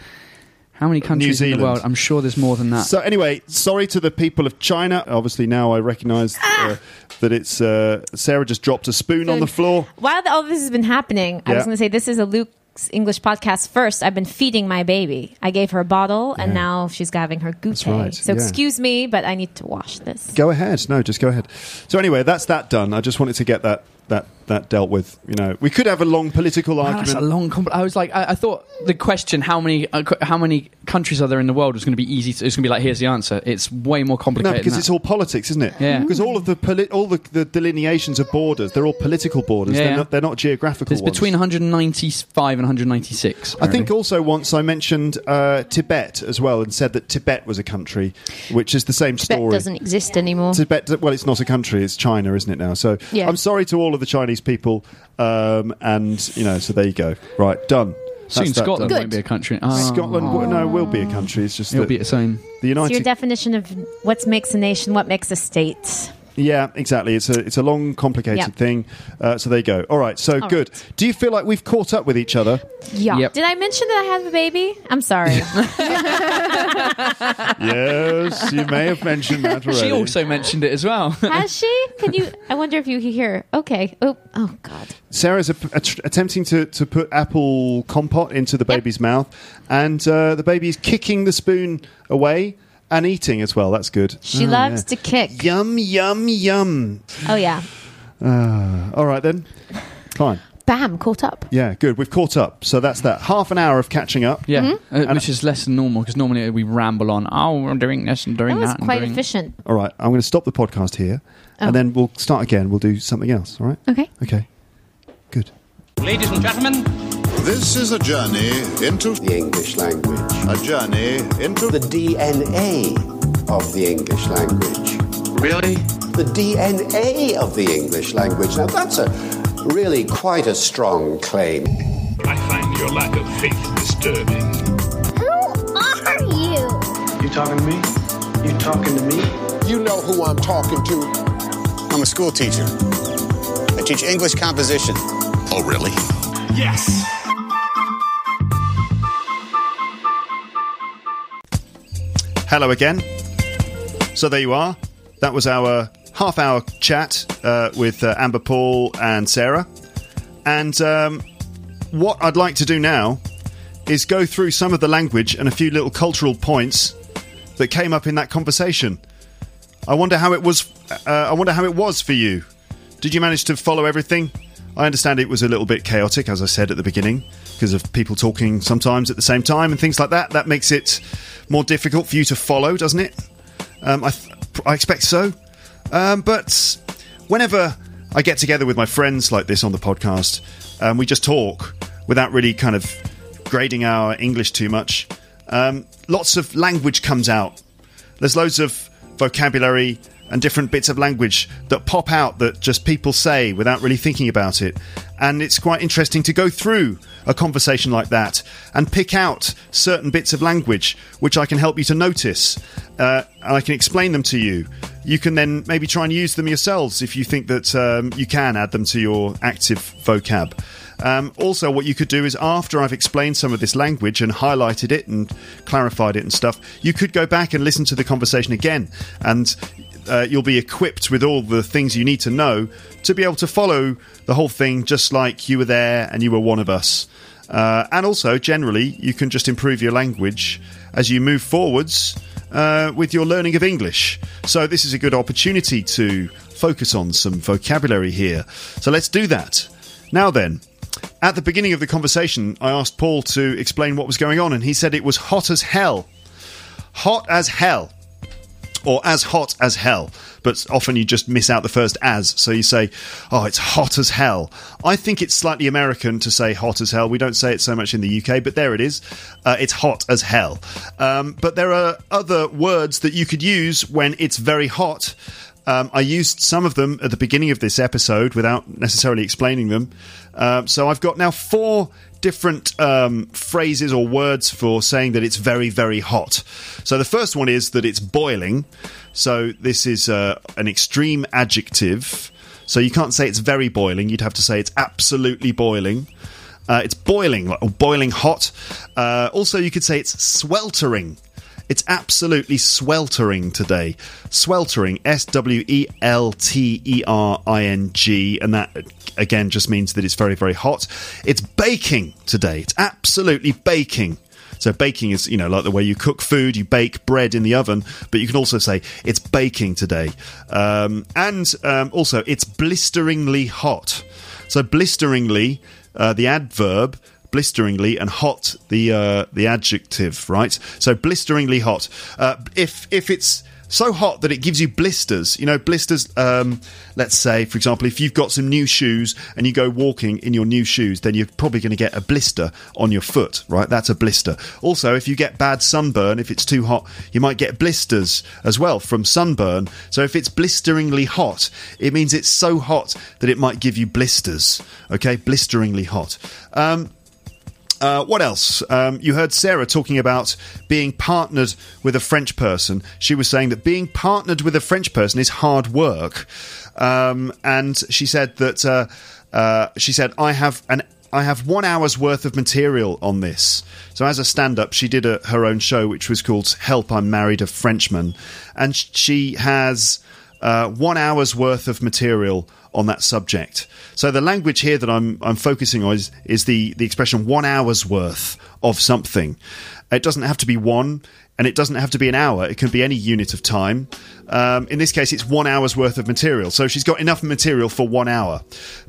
how many countries in the world? I'm sure there's more than that. So anyway, sorry to the people of China. Obviously, now I recognise uh, that it's uh, Sarah just dropped a spoon on the floor. While all this has been happening, I was going to say this is a Luke's English podcast first. I've been feeding my baby. I gave her a bottle, and Yeah. now she's having her goûter. right, So yeah. excuse me, but I need to wash this. Go ahead. No, just go ahead. So anyway, that's that done. I just wanted to get that that that dealt with. You know, we could have a long political Wow, argument. that's a long. Compl- I was like, I, I thought the question, how many, uh, qu- how many countries are there in the world, was going to be easy. To, it's going to be like, here's the answer. It's way more complicated. no, complicated. because than it's that. all politics, isn't it? Yeah. Because all of the poli- all the, the delineations of borders, they're all political borders. Yeah, they're, yeah. not, they're not geographical. It's between 195 and 196. I think also once I mentioned uh, Tibet as well and said that Tibet was a country, which is the same Tibet story. doesn't exist anymore. Tibet, well, it's not a country; it's China, isn't it now? So Yeah. I'm sorry to all of the Chinese people, um, and you know, so there you go. Right, done. That's soon that Scotland done. Won't be a country. Oh, Scotland, w no, will be a country. It's just It'll that be its own. the So your definition of what makes a nation, what makes a state. Yeah, exactly. It's a it's a long, complicated Yeah. thing. Uh, so there you go. All right, so All good. right. Do you feel like we've caught up with each other? yeah. Yep. Did I mention that I have a baby? I'm sorry. yes, you may have mentioned that already. She also mentioned it as well. Has she? Can you? I wonder if you can hear. Okay. Oh, oh God. Sarah's a, a, attempting to, to put apple compote into the baby's mouth, and uh, the baby's kicking the spoon away and eating as well. That's good. She Oh, loves yeah. to kick. Yum, yum, yum. Oh yeah. Uh, all right then. Fine. Bam, caught up. Yeah, good. We've caught up. So that's that. Half an hour of catching up. Yeah, uh, And- which is less than normal because normally we ramble on. Oh, I'm doing this and That doing was that. and quite doing- efficient. All right. I'm going to stop the podcast here, Oh. and then we'll start again. We'll do something else. All right. Okay. Okay. Good. Ladies and gentlemen, This is a journey into the English language, a journey into the DNA of the English language, really? the DNA of the English language. Now, that's a really quite a strong claim. I find your lack of faith disturbing. Who are you? You talking to me? You talking to me? You know who I'm talking to. I'm a school teacher. I teach English composition. Oh, really? Yes! Hello again. So there you are. That was our half hour chat uh, with uh, Amber Paul and Sarah. And um, what I'd like to do now is go through some of the language and a few little cultural points that came up in that conversation. I wonder how it was. Uh, I wonder how it was for you. Did you manage to follow everything? I understand it was a little bit chaotic, as I said at the beginning, because of people talking sometimes at the same time and things like that. That makes it more difficult for you to follow, doesn't it? Um, I, th- I expect so. Um, but whenever I get together with my friends like this on the podcast, um, we just talk without really kind of grading our English too much. Um, lots of language comes out. There's loads of vocabulary and different bits of language that pop out that just people say without really thinking about it. And it's quite interesting to go through a conversation like that and pick out certain bits of language which I can help you to notice. Uh, and I can explain them to you. You can then maybe try and use them yourselves if you think that um, you can add them to your active vocab. Um, also, what you could do is after I've explained some of this language and highlighted it and clarified it and stuff, you could go back and listen to the conversation again, and uh, you'll be equipped with all the things you need to know to be able to follow the whole thing just like you were there and you were one of us. Uh, and also, generally, you can just improve your language as you move forwards uh, with your learning of English. So, this is a good opportunity to focus on some vocabulary here. So, let's do that. Now, then, at the beginning of the conversation, I asked Paul to explain what was going on, and he said it was hot as hell. Hot as hell. Or as hot as hell. But often you just miss out the first as, so you say, oh, it's hot as hell. I think it's slightly American to say hot as hell. We don't say it so much in the UK, but there it is. Uh, it's hot as hell. Um, but there are other words that you could use when it's very hot. Um, I used some of them at the beginning of this episode without necessarily explaining them. Um, so I've got now four different um, phrases or words for saying that it's very, very hot. So the first one is that it's boiling. So this is uh, an extreme adjective. So you can't say it's very boiling. You'd have to say it's absolutely boiling. Uh, it's boiling boiling hot. Uh, also, you could say it's sweltering. It's absolutely sweltering today. Sweltering, S W E L T E R I N G, and that again just means that it's very, very hot. It's baking today. It's absolutely baking. So baking is, you know, like the way you cook food, you bake bread in the oven, but you can also say it's baking today. Um, and um, also, it's blisteringly hot. So blisteringly, uh, the adverb, blisteringly, and hot, the uh, the adjective, right? So blisteringly hot. Uh, if if it's so hot that it gives you blisters. You know, blisters. Um, let's say, for example, if you've got some new shoes and you go walking in your new shoes, then you're probably going to get a blister on your foot, right? That's a blister. Also, if you get bad sunburn, if it's too hot, you might get blisters as well from sunburn. So if it's blisteringly hot, it means it's so hot that it might give you blisters. Okay, blisteringly hot. Um, uh, what else? Um, you heard Sarah talking about being partnered with a French person. She was saying that being partnered with a French person is hard work, um, and she said that uh, uh, she said I have an I have one hour's worth of material on this. So as a stand-up, she did a, her own show, which was called "Help, I'm Married a Frenchman," and she has uh, one hour's worth of material on that subject. So the language here that I'm I'm focusing on is, is the the expression one hour's worth of something. It doesn't have to be one, and it doesn't have to be an hour. It can be any unit of time. Um, in this case, it's one hour's worth of material. So she's got enough material for one hour.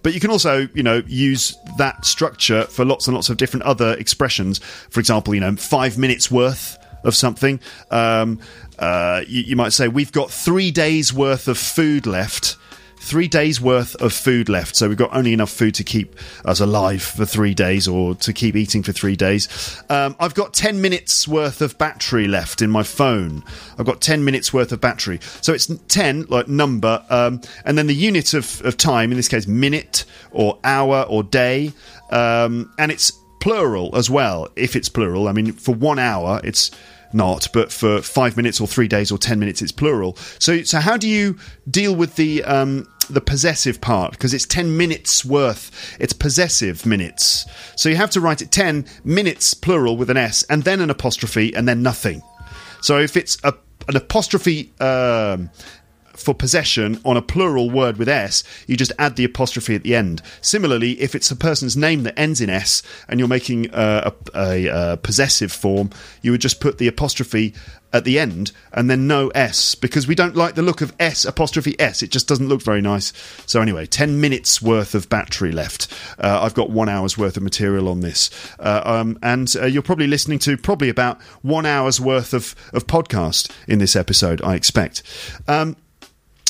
But you can also, you know, use that structure for lots and lots of different other expressions. For example, you know, five minutes worth of something. Um, uh, you, you might say, We've got three days worth of food left three days worth of food left. So we've got only enough food to keep us alive for three days or to keep eating for three days. Um, I've got 10 minutes worth of battery left in my phone. I've got 10 minutes worth of battery. So it's 10, like number, um, and then the unit of, of time, in this case, minute or hour or day. Um, and it's plural as well, if it's plural. I mean, for one hour, it's not, but for five minutes or three days or ten minutes, it's plural. So, so how do you deal with the um, the possessive part? Because it's ten minutes worth. It's possessive minutes. So you have to write it ten minutes plural with an s, and then an apostrophe, and then nothing. So if it's a, an apostrophe. Um, for possession on a plural word with S, you just add the apostrophe at the end. Similarly, if it's a person's name that ends in S and you're making a, a, a possessive form, you would just put the apostrophe at the end and then no S because we don't like the look of S apostrophe S. It just doesn't look very nice. So, anyway, 10 minutes worth of battery left. Uh, I've got one hour's worth of material on this. Uh, um, and uh, you're probably listening to probably about one hour's worth of, of podcast in this episode, I expect. Um,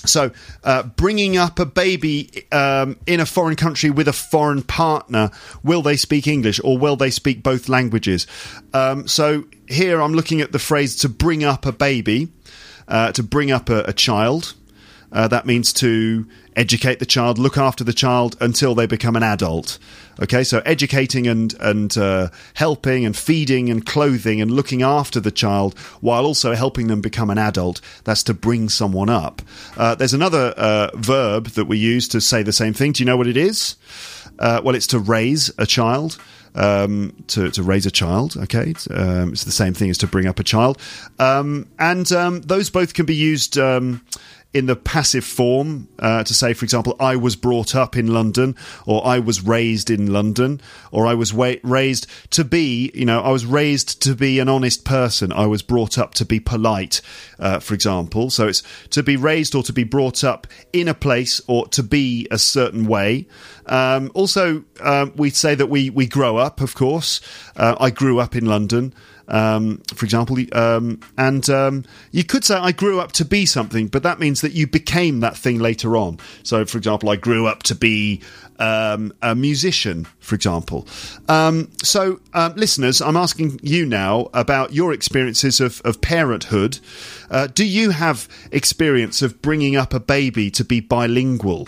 so, uh, bringing up a baby um, in a foreign country with a foreign partner, will they speak English or will they speak both languages? Um, so, here I'm looking at the phrase to bring up a baby, uh, to bring up a, a child. Uh, that means to educate the child, look after the child until they become an adult. Okay, so educating and and uh, helping and feeding and clothing and looking after the child while also helping them become an adult. That's to bring someone up. Uh, there's another uh, verb that we use to say the same thing. Do you know what it is? Uh, well, it's to raise a child. Um, to, to raise a child. Okay, it's, um, it's the same thing as to bring up a child, um, and um, those both can be used um, in the passive form uh, to say, for example, I was brought up in London, or I was raised in London, or I was wa- raised to be, you know, I was raised to be an honest person. I was brought up to be polite, uh, for example. So it's to be raised or to be brought up in a place or to be a certain way. Um, also, um, we say that we, we grow up, of course. Uh, I grew up in London um, for example. Um, and um, you could say I grew up to be something, but that means that you became that thing later on. So, for example, I grew up to be um, a musician, for example. Um, so, um, listeners, I'm asking you now about your experiences of, of parenthood. Uh, do you have experience of bringing up a baby to be bilingual?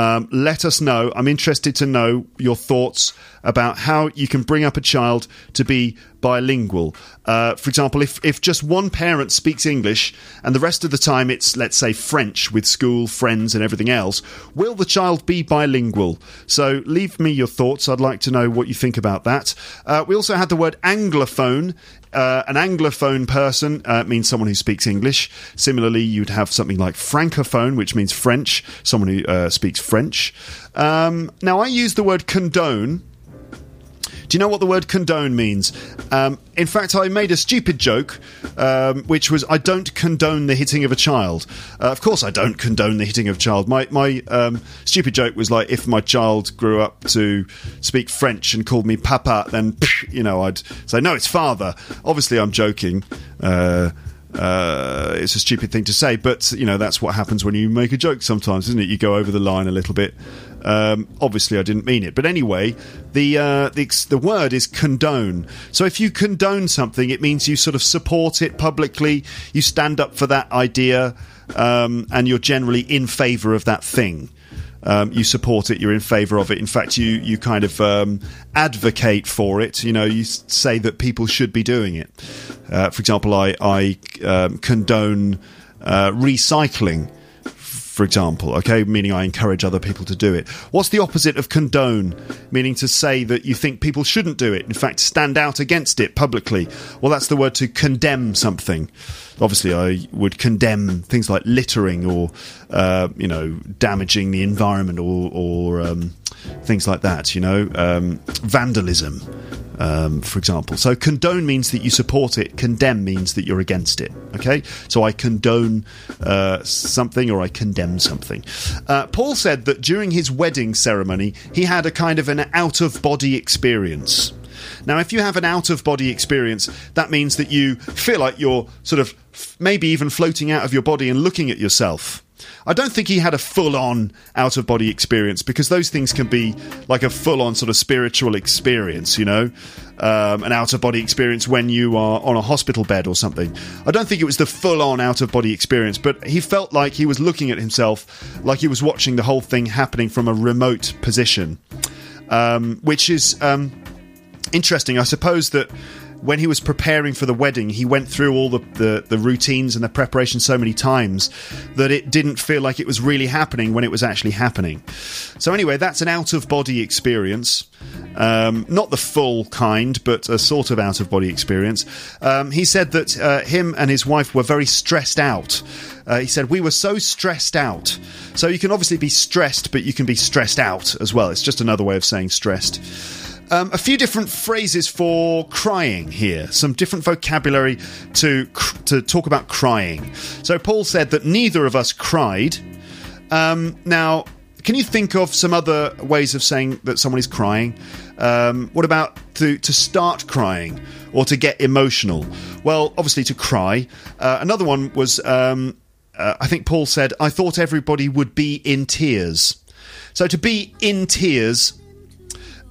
Um, let us know. I'm interested to know your thoughts about how you can bring up a child to be bilingual. Uh, for example, if, if just one parent speaks English and the rest of the time it's, let's say, French with school, friends, and everything else, will the child be bilingual? So leave me your thoughts. I'd like to know what you think about that. Uh, we also had the word anglophone. Uh, an anglophone person uh, means someone who speaks English. Similarly, you'd have something like francophone, which means French, someone who uh, speaks French. Um, now, I use the word condone. Do you know what the word condone means? Um, in fact, I made a stupid joke, um, which was I don't condone the hitting of a child. Uh, of course, I don't condone the hitting of a child. My my um, stupid joke was like if my child grew up to speak French and called me papa, then you know I'd say no, it's father. Obviously, I'm joking. Uh, uh, it's a stupid thing to say, but you know that's what happens when you make a joke. Sometimes, isn't it? You go over the line a little bit. Um, obviously, I didn't mean it, but anyway, the, uh, the the word is condone. So if you condone something, it means you sort of support it publicly. You stand up for that idea, um, and you're generally in favour of that thing. Um, you support it, you're in favour of it. In fact, you you kind of um, advocate for it. You know, you say that people should be doing it. Uh, for example, I I um, condone uh, recycling. For example, okay, meaning I encourage other people to do it. What's the opposite of condone? Meaning to say that you think people shouldn't do it. In fact, stand out against it publicly. Well, that's the word to condemn something. Obviously, I would condemn things like littering or, uh, you know, damaging the environment or, or um, things like that. You know, um, vandalism um, for example. So condone means that you support it. Condemn means that you're against it. Okay, so I condone uh, something or I condemn something. Uh, Paul said that during his wedding ceremony, he had a kind of an out of body experience. Now, if you have an out of body experience, that means that you feel like you're sort of maybe even floating out of your body and looking at yourself. I don't think he had a full on out of body experience because those things can be like a full on sort of spiritual experience, you know, um, an out of body experience when you are on a hospital bed or something. I don't think it was the full on out of body experience, but he felt like he was looking at himself like he was watching the whole thing happening from a remote position, um, which is um, interesting. I suppose that when he was preparing for the wedding, he went through all the, the, the, routines and the preparation so many times that it didn't feel like it was really happening when it was actually happening. So, anyway, that's an out of body experience. Um, not the full kind, but a sort of out of body experience. Um, he said that uh, him and his wife were very stressed out. Uh, he said, We were so stressed out. So, you can obviously be stressed, but you can be stressed out as well. It's just another way of saying stressed. Um, a few different phrases for crying here. Some different vocabulary to to talk about crying. So Paul said that neither of us cried. Um, now, can you think of some other ways of saying that someone is crying? Um, what about to to start crying or to get emotional? Well, obviously to cry. Uh, another one was. Um, uh, I think Paul said, I thought everybody would be in tears. So to be in tears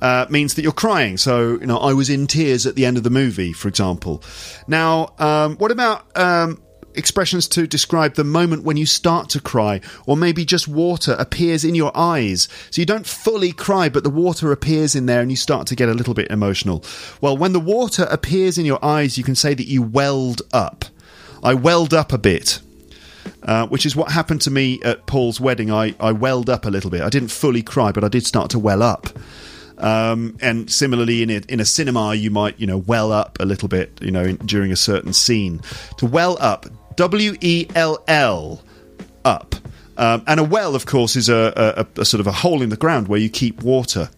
uh, means that you're crying. So, you know, I was in tears at the end of the movie, for example. Now, um, what about um, expressions to describe the moment when you start to cry, or maybe just water appears in your eyes? So you don't fully cry, but the water appears in there and you start to get a little bit emotional. Well, when the water appears in your eyes, you can say that you welled up. I welled up a bit. Uh, which is what happened to me at Paul's wedding. I, I welled up a little bit. I didn't fully cry, but I did start to well up. Um, and similarly, in a, in a cinema, you might you know well up a little bit, you know, in, during a certain scene. To well up, W E L L, up. Um, and a well, of course, is a, a, a, sort of a hole in the ground where you keep water.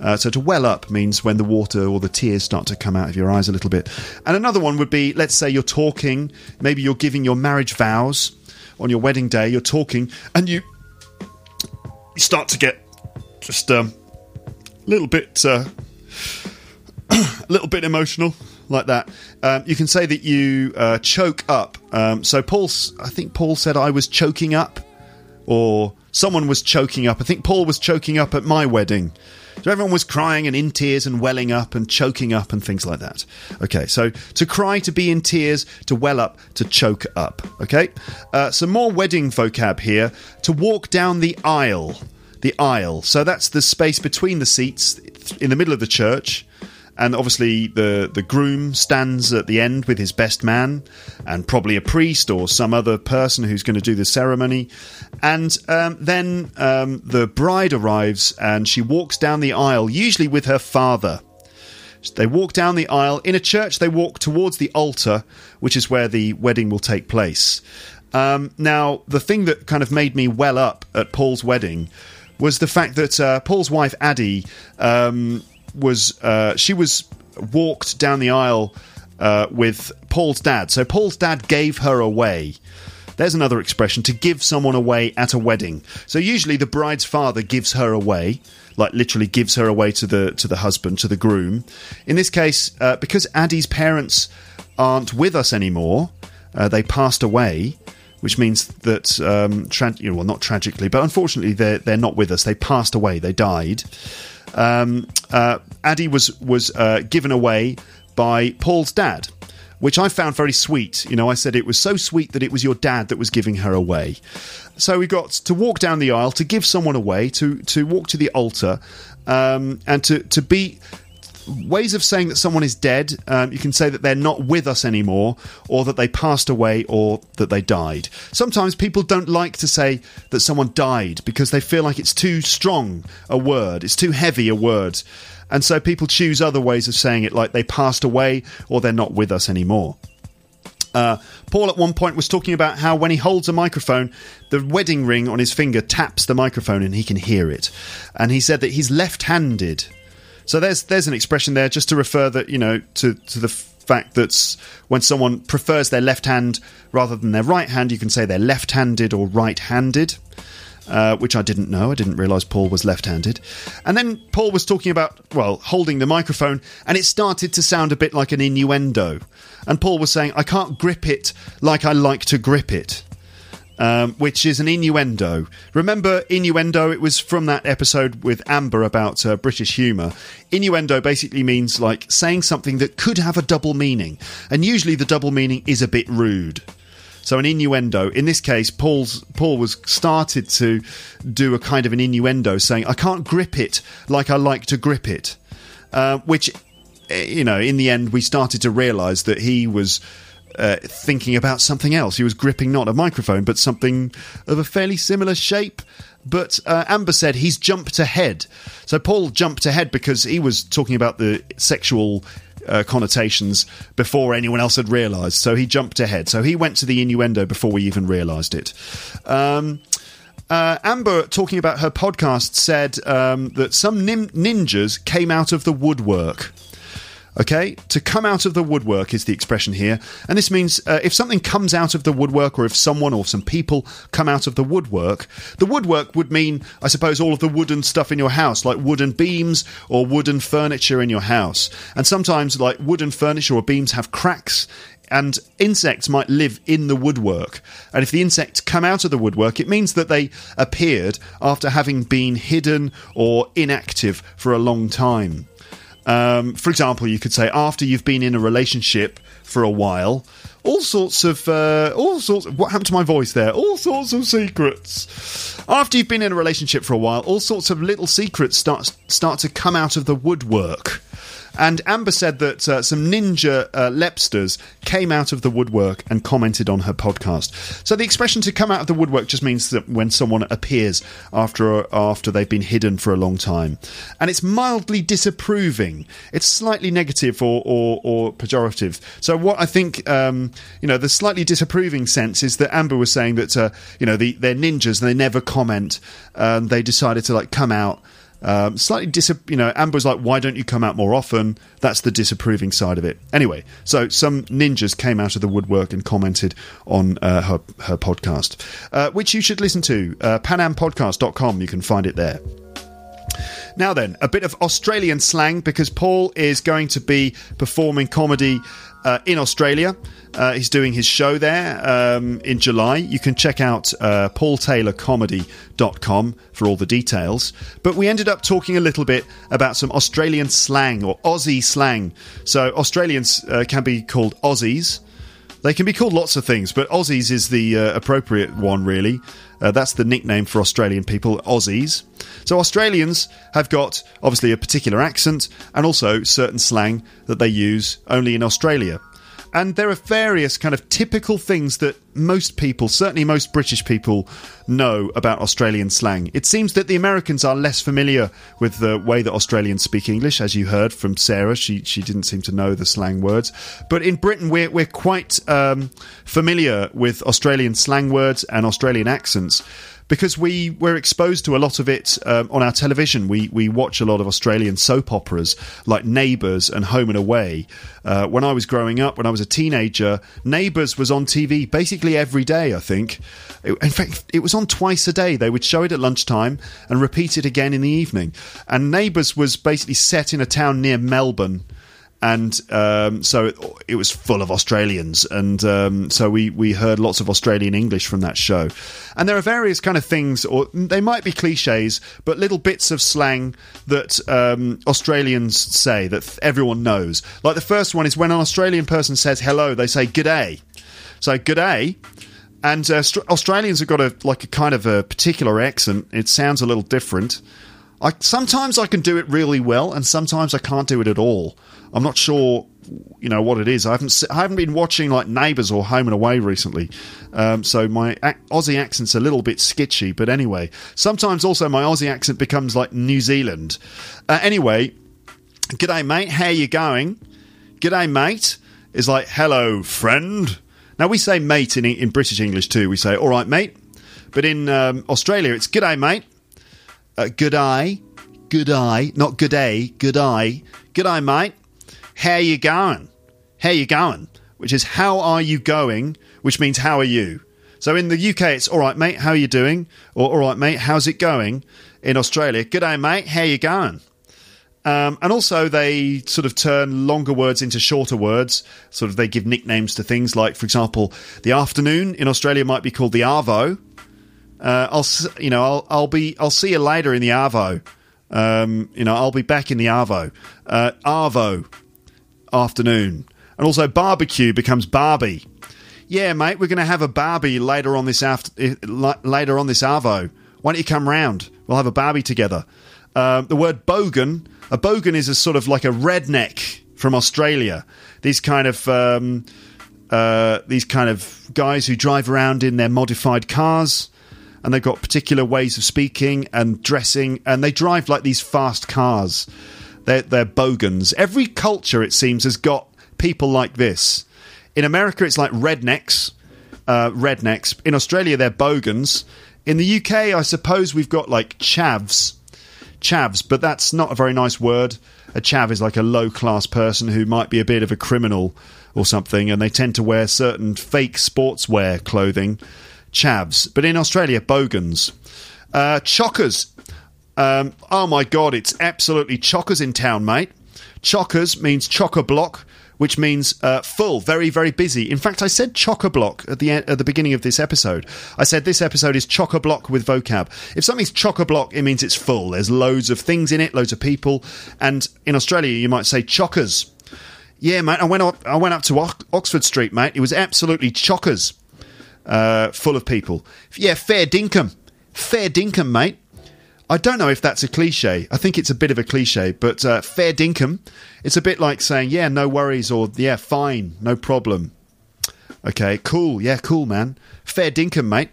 Uh, so to well up means when the water or the tears start to come out of your eyes a little bit. And another one would be, let's say you're talking, maybe you're giving your marriage vows on your wedding day. You're talking, and you start to get just um, little bit uh, a little bit emotional like that. Um, you can say that you uh, choke up Um, so Paul's, I think Paul said I was choking up, or someone was choking up. I think Paul was choking up at my wedding. So everyone was crying and in tears and welling up and choking up and things like that. Okay, so to cry, to be in tears, to well up, to choke up. Okay, uh, some more wedding vocab here. To walk down the aisle. The aisle. So that's the space between the seats in the middle of the church. And obviously the the groom stands at the end with his best man and probably a priest or some other person who's going to do the ceremony. And um, then um, the bride arrives and she walks down the aisle usually with her father. They walk down the aisle. In a church they walk towards the altar which is where the wedding will take place. Um, now the thing that kind of made me well up at paul's wedding was the fact that uh, paul's wife addie um, was uh, she was walked down the aisle uh, with Paul's dad. So Paul's dad gave her away. There's another expression to give someone away at a wedding. So usually the bride's father gives her away, like literally gives her away to the to the husband, to the groom. In this case, uh, because Addie's parents aren't with us anymore, uh, they passed away. Which means that, um, tra- you know, well, not tragically, but unfortunately, they're they're not with us. They passed away. They died um, uh, Addie was was uh, given away by Paul's dad, which I found very sweet. You know, I said it was so sweet that it was your dad that was giving her away. So we got to walk down the aisle to give someone away, to to walk to the altar, um, and to to be ways of saying that someone is dead. Um, you can say that they're not with us anymore, or that they passed away, or that they died. Sometimes people don't like to say that someone died because they feel like it's too strong a word, it's too heavy a word. And so people choose other ways of saying it, like they passed away or they're not with us anymore. Uh, Paul at one point was talking about how when he holds a microphone, the wedding ring on his finger taps the microphone and he can hear it. And he said that he's left handed. So there's there's an expression there just to refer that you know to to the fact that when someone prefers their left hand rather than their right hand, you can say they're left-handed or right-handed. Uh, which I didn't know. I didn't realise Paul was left handed. And then Paul was talking about, well, holding the microphone, and it started to sound a bit like an innuendo. And Paul was saying, I can't grip it like I like to grip it um, which is an innuendo. Remember innuendo? It was from that episode with Amber about uh, British humour. Innuendo basically means like saying something that could have a double meaning, and usually the double meaning is a bit rude. So an innuendo. In this case, Paul's Paul was started to do a kind of an innuendo, saying, "I can't grip it like I like to grip it," uh, which, eh, you know, in the end, we started to realise that he was uh, thinking about something else. He was gripping not a microphone, but something of a fairly similar shape. But uh, Amber said he's jumped ahead. So Paul jumped ahead because he was talking about the sexual uh, connotations before anyone else had realised. So he jumped ahead. So he went to the innuendo before we even realised it. Um, uh, Amber, talking about her podcast, said um, that some nin- ninjas came out of the woodwork. Okay, to come out of the woodwork is the expression here, and this means uh, if something comes out of the woodwork, or if someone or some people come out of the woodwork, the woodwork would mean, I suppose, all of the wooden stuff in your house, like wooden beams or wooden furniture in your house. And sometimes, like wooden furniture or beams have cracks and insects might live in the woodwork. And if the insects come out of the woodwork, it means that they appeared after having been hidden or inactive for a long time. Um, for example, you could say after you've been in a relationship for a while, all sorts of uh, all sorts. Of, what happened to my voice there? All sorts of secrets. After you've been in a relationship for a while, all sorts of little secrets start start to come out of the woodwork. And Amber said that uh, some ninja uh, lepsters came out of the woodwork and commented on her podcast. So the expression "to come out of the woodwork" just means that when someone appears after after they've been hidden for a long time, and it's mildly disapproving. It's slightly negative or or, or pejorative. So what I think, um, you know, the slightly disapproving sense is that Amber was saying that uh, you know the, they're ninjas and they never comment. Um, they decided to like come out. Um, slightly dis, you know, Amber's like, why don't you come out more often? That's the disapproving side of it. Anyway, so some ninjas came out of the woodwork and commented on uh, her her podcast, uh, which you should listen to. Uh, PanamPodcast.com, you can find it there. Now then, a bit of Australian slang because Paul is going to be performing comedy uh, in Australia. Uh, he's doing his show there um, in July. You can check out uh, paultaylorcomedy.com for all the details. But we ended up talking a little bit about some Australian slang or Aussie slang. So Australians uh, can be called Aussies. They can be called lots of things, but Aussies is the uh, appropriate one, really. Uh, that's the nickname for Australian people, Aussies. So Australians have got obviously a particular accent and also certain slang that they use only in Australia. And there are various kind of typical things that most people, certainly most British people, know about Australian slang. It seems that the Americans are less familiar with the way that Australians speak English, as you heard from Sarah. She she didn't seem to know the slang words. But in Britain, we're we're quite um, familiar with Australian slang words and Australian accents because we were exposed to a lot of it um, on our television. We we watch a lot of Australian soap operas like Neighbours and Home and Away. Uh, when I was growing up, when I was a teenager, Neighbours was on TV basically every day. I think, It- in fact, it was on twice a day. They would show it at lunchtime and repeat it again in the evening. And Neighbours was basically set in a town near Melbourne and um, so it, it was full of Australians, and um, so we we heard lots of Australian English from that show. And there are various kind of things, or they might be cliches, but little bits of slang that um, Australians say that everyone knows. Like the first one is when an Australian person says hello, they say "g'day." So "g'day." And uh, Aust- Australians have got a like a kind of a particular accent. It sounds a little different. I sometimes I can do it really well, and sometimes I can't do it at all. I'm not sure, you know, what it is. I haven't I haven't been watching like Neighbours or Home and Away recently, um, so my Aussie accent's a little bit sketchy. But anyway, sometimes also my Aussie accent becomes like New Zealand. Uh, anyway, g'day mate, how you going? G'day mate is like hello friend. Now we say mate in in British English too. We say all right mate, but in um, Australia it's g'day mate uh, good eye, good eye, not good day, good eye, good eye, mate. How you going? How you going? Which is how are you going? Which means how are you? So in the UK, it's all right, mate. How are you doing? Or all right, mate. How's it going? In Australia, good day, mate. How you going? Um, and also, they sort of turn longer words into shorter words. Sort of, they give nicknames to things like, for example, the afternoon in Australia might be called the arvo. Uh, I'll, you know, I'll, I'll be, I'll see you later in the arvo. Um, you know, I'll be back in the arvo. Uh, arvo, afternoon, and also barbecue becomes Barbie. Yeah, mate, we're going to have a Barbie later on this after, eh, later on this arvo. Why don't you come round? We'll have a Barbie together. Um, the word bogan, a bogan is a sort of like a redneck from Australia. These kind of um, uh, these kind of guys who drive around in their modified cars, and they've got particular ways of speaking and dressing, and they drive like these fast cars. They're, they're bogans. Every culture, it seems, has got people like this. In America, it's like rednecks. Uh, rednecks. In Australia, they're bogans. In the UK, I suppose we've got like chavs. Chavs, but that's not a very nice word. A chav is like a low class person who might be a bit of a criminal or something, and they tend to wear certain fake sportswear clothing. Chavs. But in Australia, bogans. Uh, chockers. Um, oh my god, it's absolutely chockers in town, mate. Chockers means chocker block, which means uh, full, very, very busy. In fact, I said chocker block at the at the beginning of this episode. I said this episode is chocker block with vocab. If something's chocker block, it means it's full. There's loads of things in it, loads of people, and in Australia, you might say chockers. Yeah, mate. I went up. I went up to Oxford Street, mate. It was absolutely chockers, uh, full of people. Yeah, fair dinkum, fair dinkum, mate. I don't know if that's a cliche. I think it's a bit of a cliche, but uh, fair dinkum. It's a bit like saying, "Yeah, no worries," or "Yeah, fine, no problem." Okay, cool. Yeah, cool, man. Fair dinkum, mate.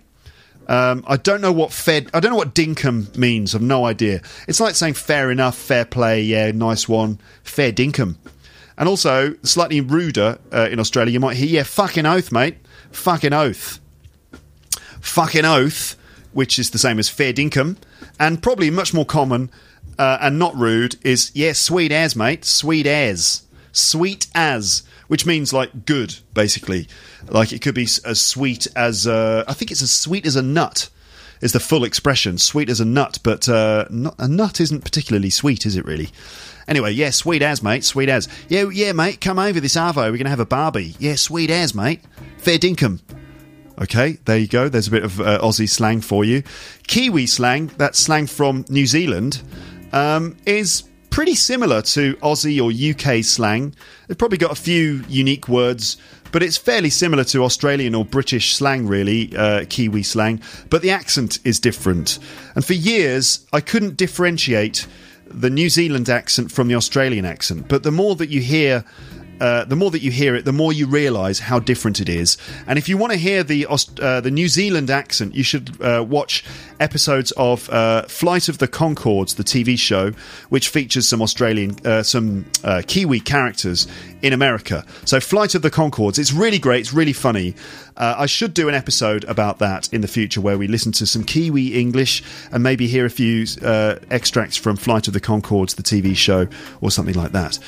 Um, I don't know what fair. I don't know what dinkum means. I've no idea. It's like saying fair enough, fair play. Yeah, nice one. Fair dinkum. And also, slightly ruder uh, in Australia, you might hear, "Yeah, fucking oath, mate. Fucking oath." fucking oath, which is the same as fair dinkum, and probably much more common uh, and not rude is yeah, sweet as mate, sweet as, sweet as, which means like good, basically. Like it could be as sweet as uh, I think it's as sweet as a nut. is the full expression. Sweet as a nut, but uh, not, a nut isn't particularly sweet, is it really? Anyway, yeah, sweet as, mate. Sweet as. Yeah, yeah, mate. Come over this arvo. We're gonna have a barbie. Yeah, sweet as, mate. Fair dinkum. Okay, there you go. There's a bit of uh, Aussie slang for you. Kiwi slang, that's slang from New Zealand, um, is pretty similar to Aussie or UK slang. They've probably got a few unique words, but it's fairly similar to Australian or British slang, really, uh, Kiwi slang. But the accent is different. And for years, I couldn't differentiate the New Zealand accent from the Australian accent. But the more that you hear uh, the more that you hear it, the more you realise how different it is. And if you want to hear the Aust- uh, the New Zealand accent, you should uh, watch episodes of uh, Flight of the Conchords, the TV show, which features some Australian, uh, some uh, Kiwi characters in America. So Flight of the Conchords, it's really great, it's really funny. I should do an episode about that in the future where we listen to some Kiwi English and maybe hear a few extracts from Flight of the Conchords, the TV show, or something like that.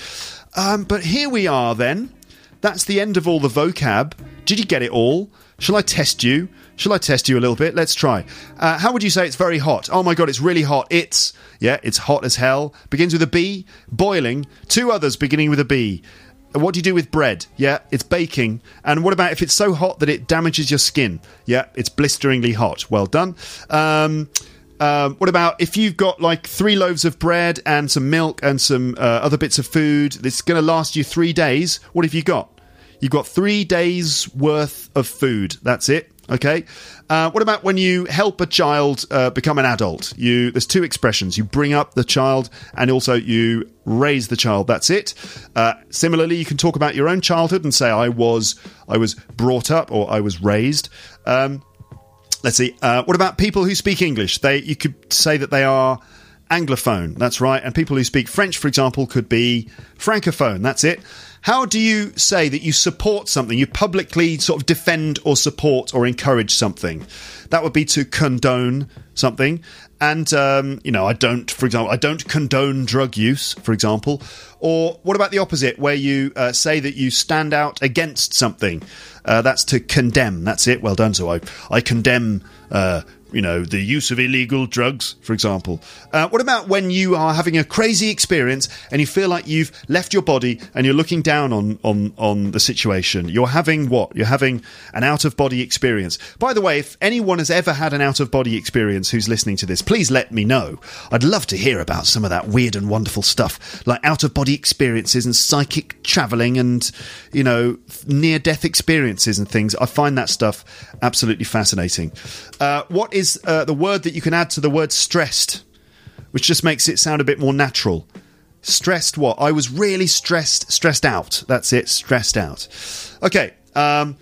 Um, but here we are then. That's the end of all the vocab. Did you get it all? Shall I test you? Shall I test you a little bit? Let's try. Uh, how would you say it's very hot? Oh my god, it's really hot. It's, yeah, it's hot as hell. Begins with a B. Boiling. Two others beginning with a B. What do you do with bread? Yeah, it's baking. And what about if it's so hot that it damages your skin? Yeah, it's blisteringly hot. Well done. Um, um, what about if you've got like three loaves of bread and some milk and some uh, other bits of food that's going to last you three days? What have you got? You've got three days worth of food. That's it. Okay. Uh, what about when you help a child uh, become an adult? You there's two expressions. You bring up the child, and also you raise the child. That's it. Uh, similarly, you can talk about your own childhood and say, "I was I was brought up" or "I was raised." Um, Let's see. Uh, what about people who speak English? They you could say that they are anglophone. That's right. And people who speak French, for example, could be francophone. That's it. How do you say that you support something? You publicly sort of defend or support or encourage something. That would be to condone something. And, um, you know, I don't, for example, I don't condone drug use, for example. Or what about the opposite, where you uh, say that you stand out against something? Uh, that's to condemn. That's it. Well done. So I, I condemn uh, you know, the use of illegal drugs, for example. Uh, what about when you are having a crazy experience and you feel like you've left your body and you're looking down on, on, on the situation? You're having what? You're having an out of body experience. By the way, if anyone has ever had an out of body experience who's listening to this, please let me know. I'd love to hear about some of that weird and wonderful stuff, like out of body experiences and psychic traveling and, you know, near death experiences and things. I find that stuff absolutely fascinating. Uh, what is is uh, the word that you can add to the word stressed, which just makes it sound a bit more natural. Stressed what? I was really stressed, stressed out. That's it, stressed out. Okay, um,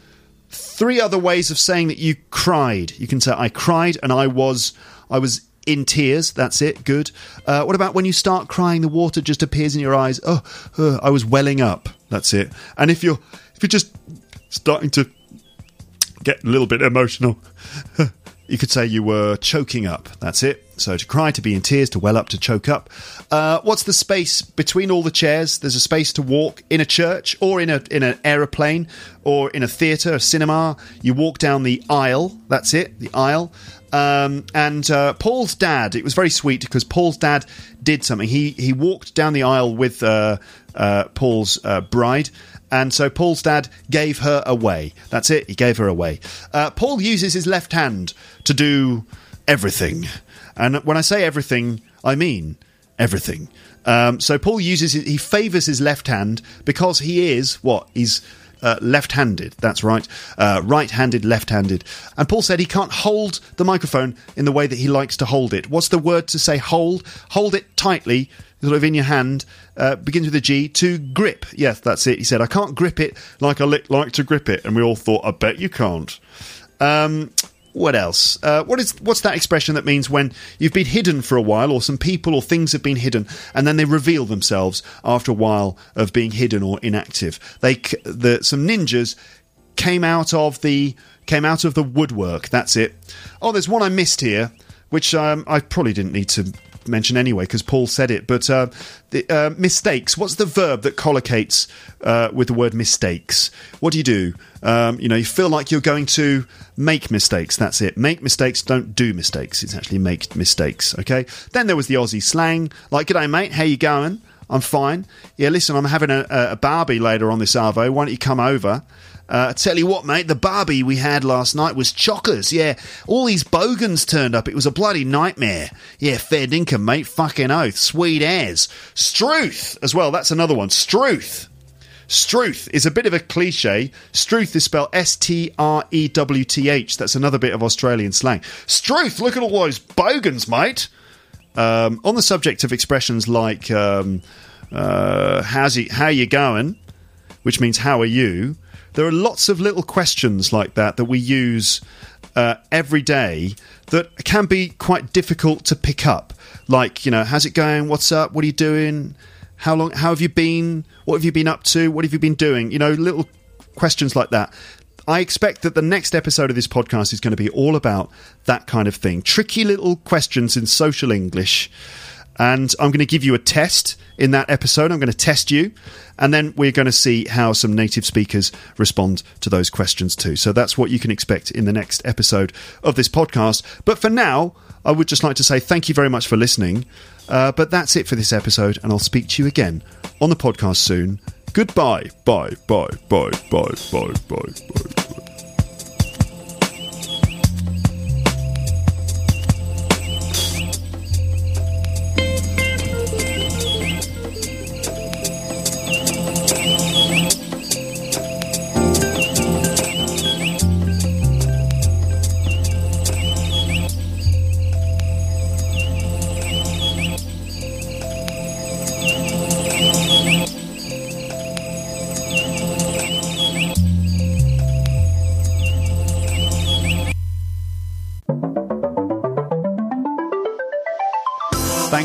three other ways of saying that you cried. You can say I cried and I was I was in tears. That's it. Good. Uh, what about when you start crying, the water just appears in your eyes? Oh, uh, I was welling up. That's it. And if you're if you're just starting to get a little bit emotional, You could say you were choking up. That's it. So to cry, to be in tears, to well up, to choke up. Uh, what's the space between all the chairs? There's a space to walk in a church or in a in an aeroplane or in a theatre, a cinema. You walk down the aisle. That's it, the aisle. Um, and uh, Paul's dad, it was very sweet because Paul's dad did something. He he walked down the aisle with uh, uh Paul's uh, bride and so Paul's dad gave her away. That's it, he gave her away. Uh, Paul uses his left hand to do everything. And when I say everything, I mean everything. Um, so Paul uses he favours his left hand because he is what he's uh, left-handed. That's right, uh, right-handed, left-handed. And Paul said he can't hold the microphone in the way that he likes to hold it. What's the word to say? Hold. Hold it tightly sort of in your hand, uh, begins with a G, to grip. Yes, that's it. He said, I can't grip it like I like to grip it. And we all thought, I bet you can't. Um, what else? Uh, what is what's that expression that means when you've been hidden for a while, or some people or things have been hidden, and then they reveal themselves after a while of being hidden or inactive? They the some ninjas came out of the came out of the woodwork. That's it. Oh, there's one I missed here, which um, I probably didn't need to mention anyway because Paul said it. But uh, the, uh, mistakes. What's the verb that collocates uh, with the word mistakes? What do you do? Um, you know, you feel like you're going to make mistakes. That's it. Make mistakes. Don't do mistakes. It's actually make mistakes. Okay. Then there was the Aussie slang, like "G'day, mate. How you going?" I'm fine. Yeah, listen, I'm having a, a Barbie later on this Arvo. Why don't you come over? Uh, I tell you what, mate, the Barbie we had last night was chockers. Yeah, all these bogans turned up. It was a bloody nightmare. Yeah, fair dinkum, mate. Fucking oath. Sweet as. Struth as well. That's another one. Struth. Struth is a bit of a cliche. Struth is spelled S T R E W T H. That's another bit of Australian slang. Struth, look at all those bogans, mate. Um, on the subject of expressions like um, uh, how's he, how you going, which means how are you, there are lots of little questions like that that we use uh, every day that can be quite difficult to pick up. Like, you know, how's it going? What's up? What are you doing? How long? How have you been? What have you been up to? What have you been doing? You know, little questions like that. I expect that the next episode of this podcast is going to be all about that kind of thing. Tricky little questions in social English. And I'm going to give you a test in that episode. I'm going to test you. And then we're going to see how some native speakers respond to those questions too. So that's what you can expect in the next episode of this podcast. But for now, I would just like to say thank you very much for listening. Uh, but that's it for this episode. And I'll speak to you again on the podcast soon. Goodbye. Bye, bye, bye, bye, bye, bye, bye.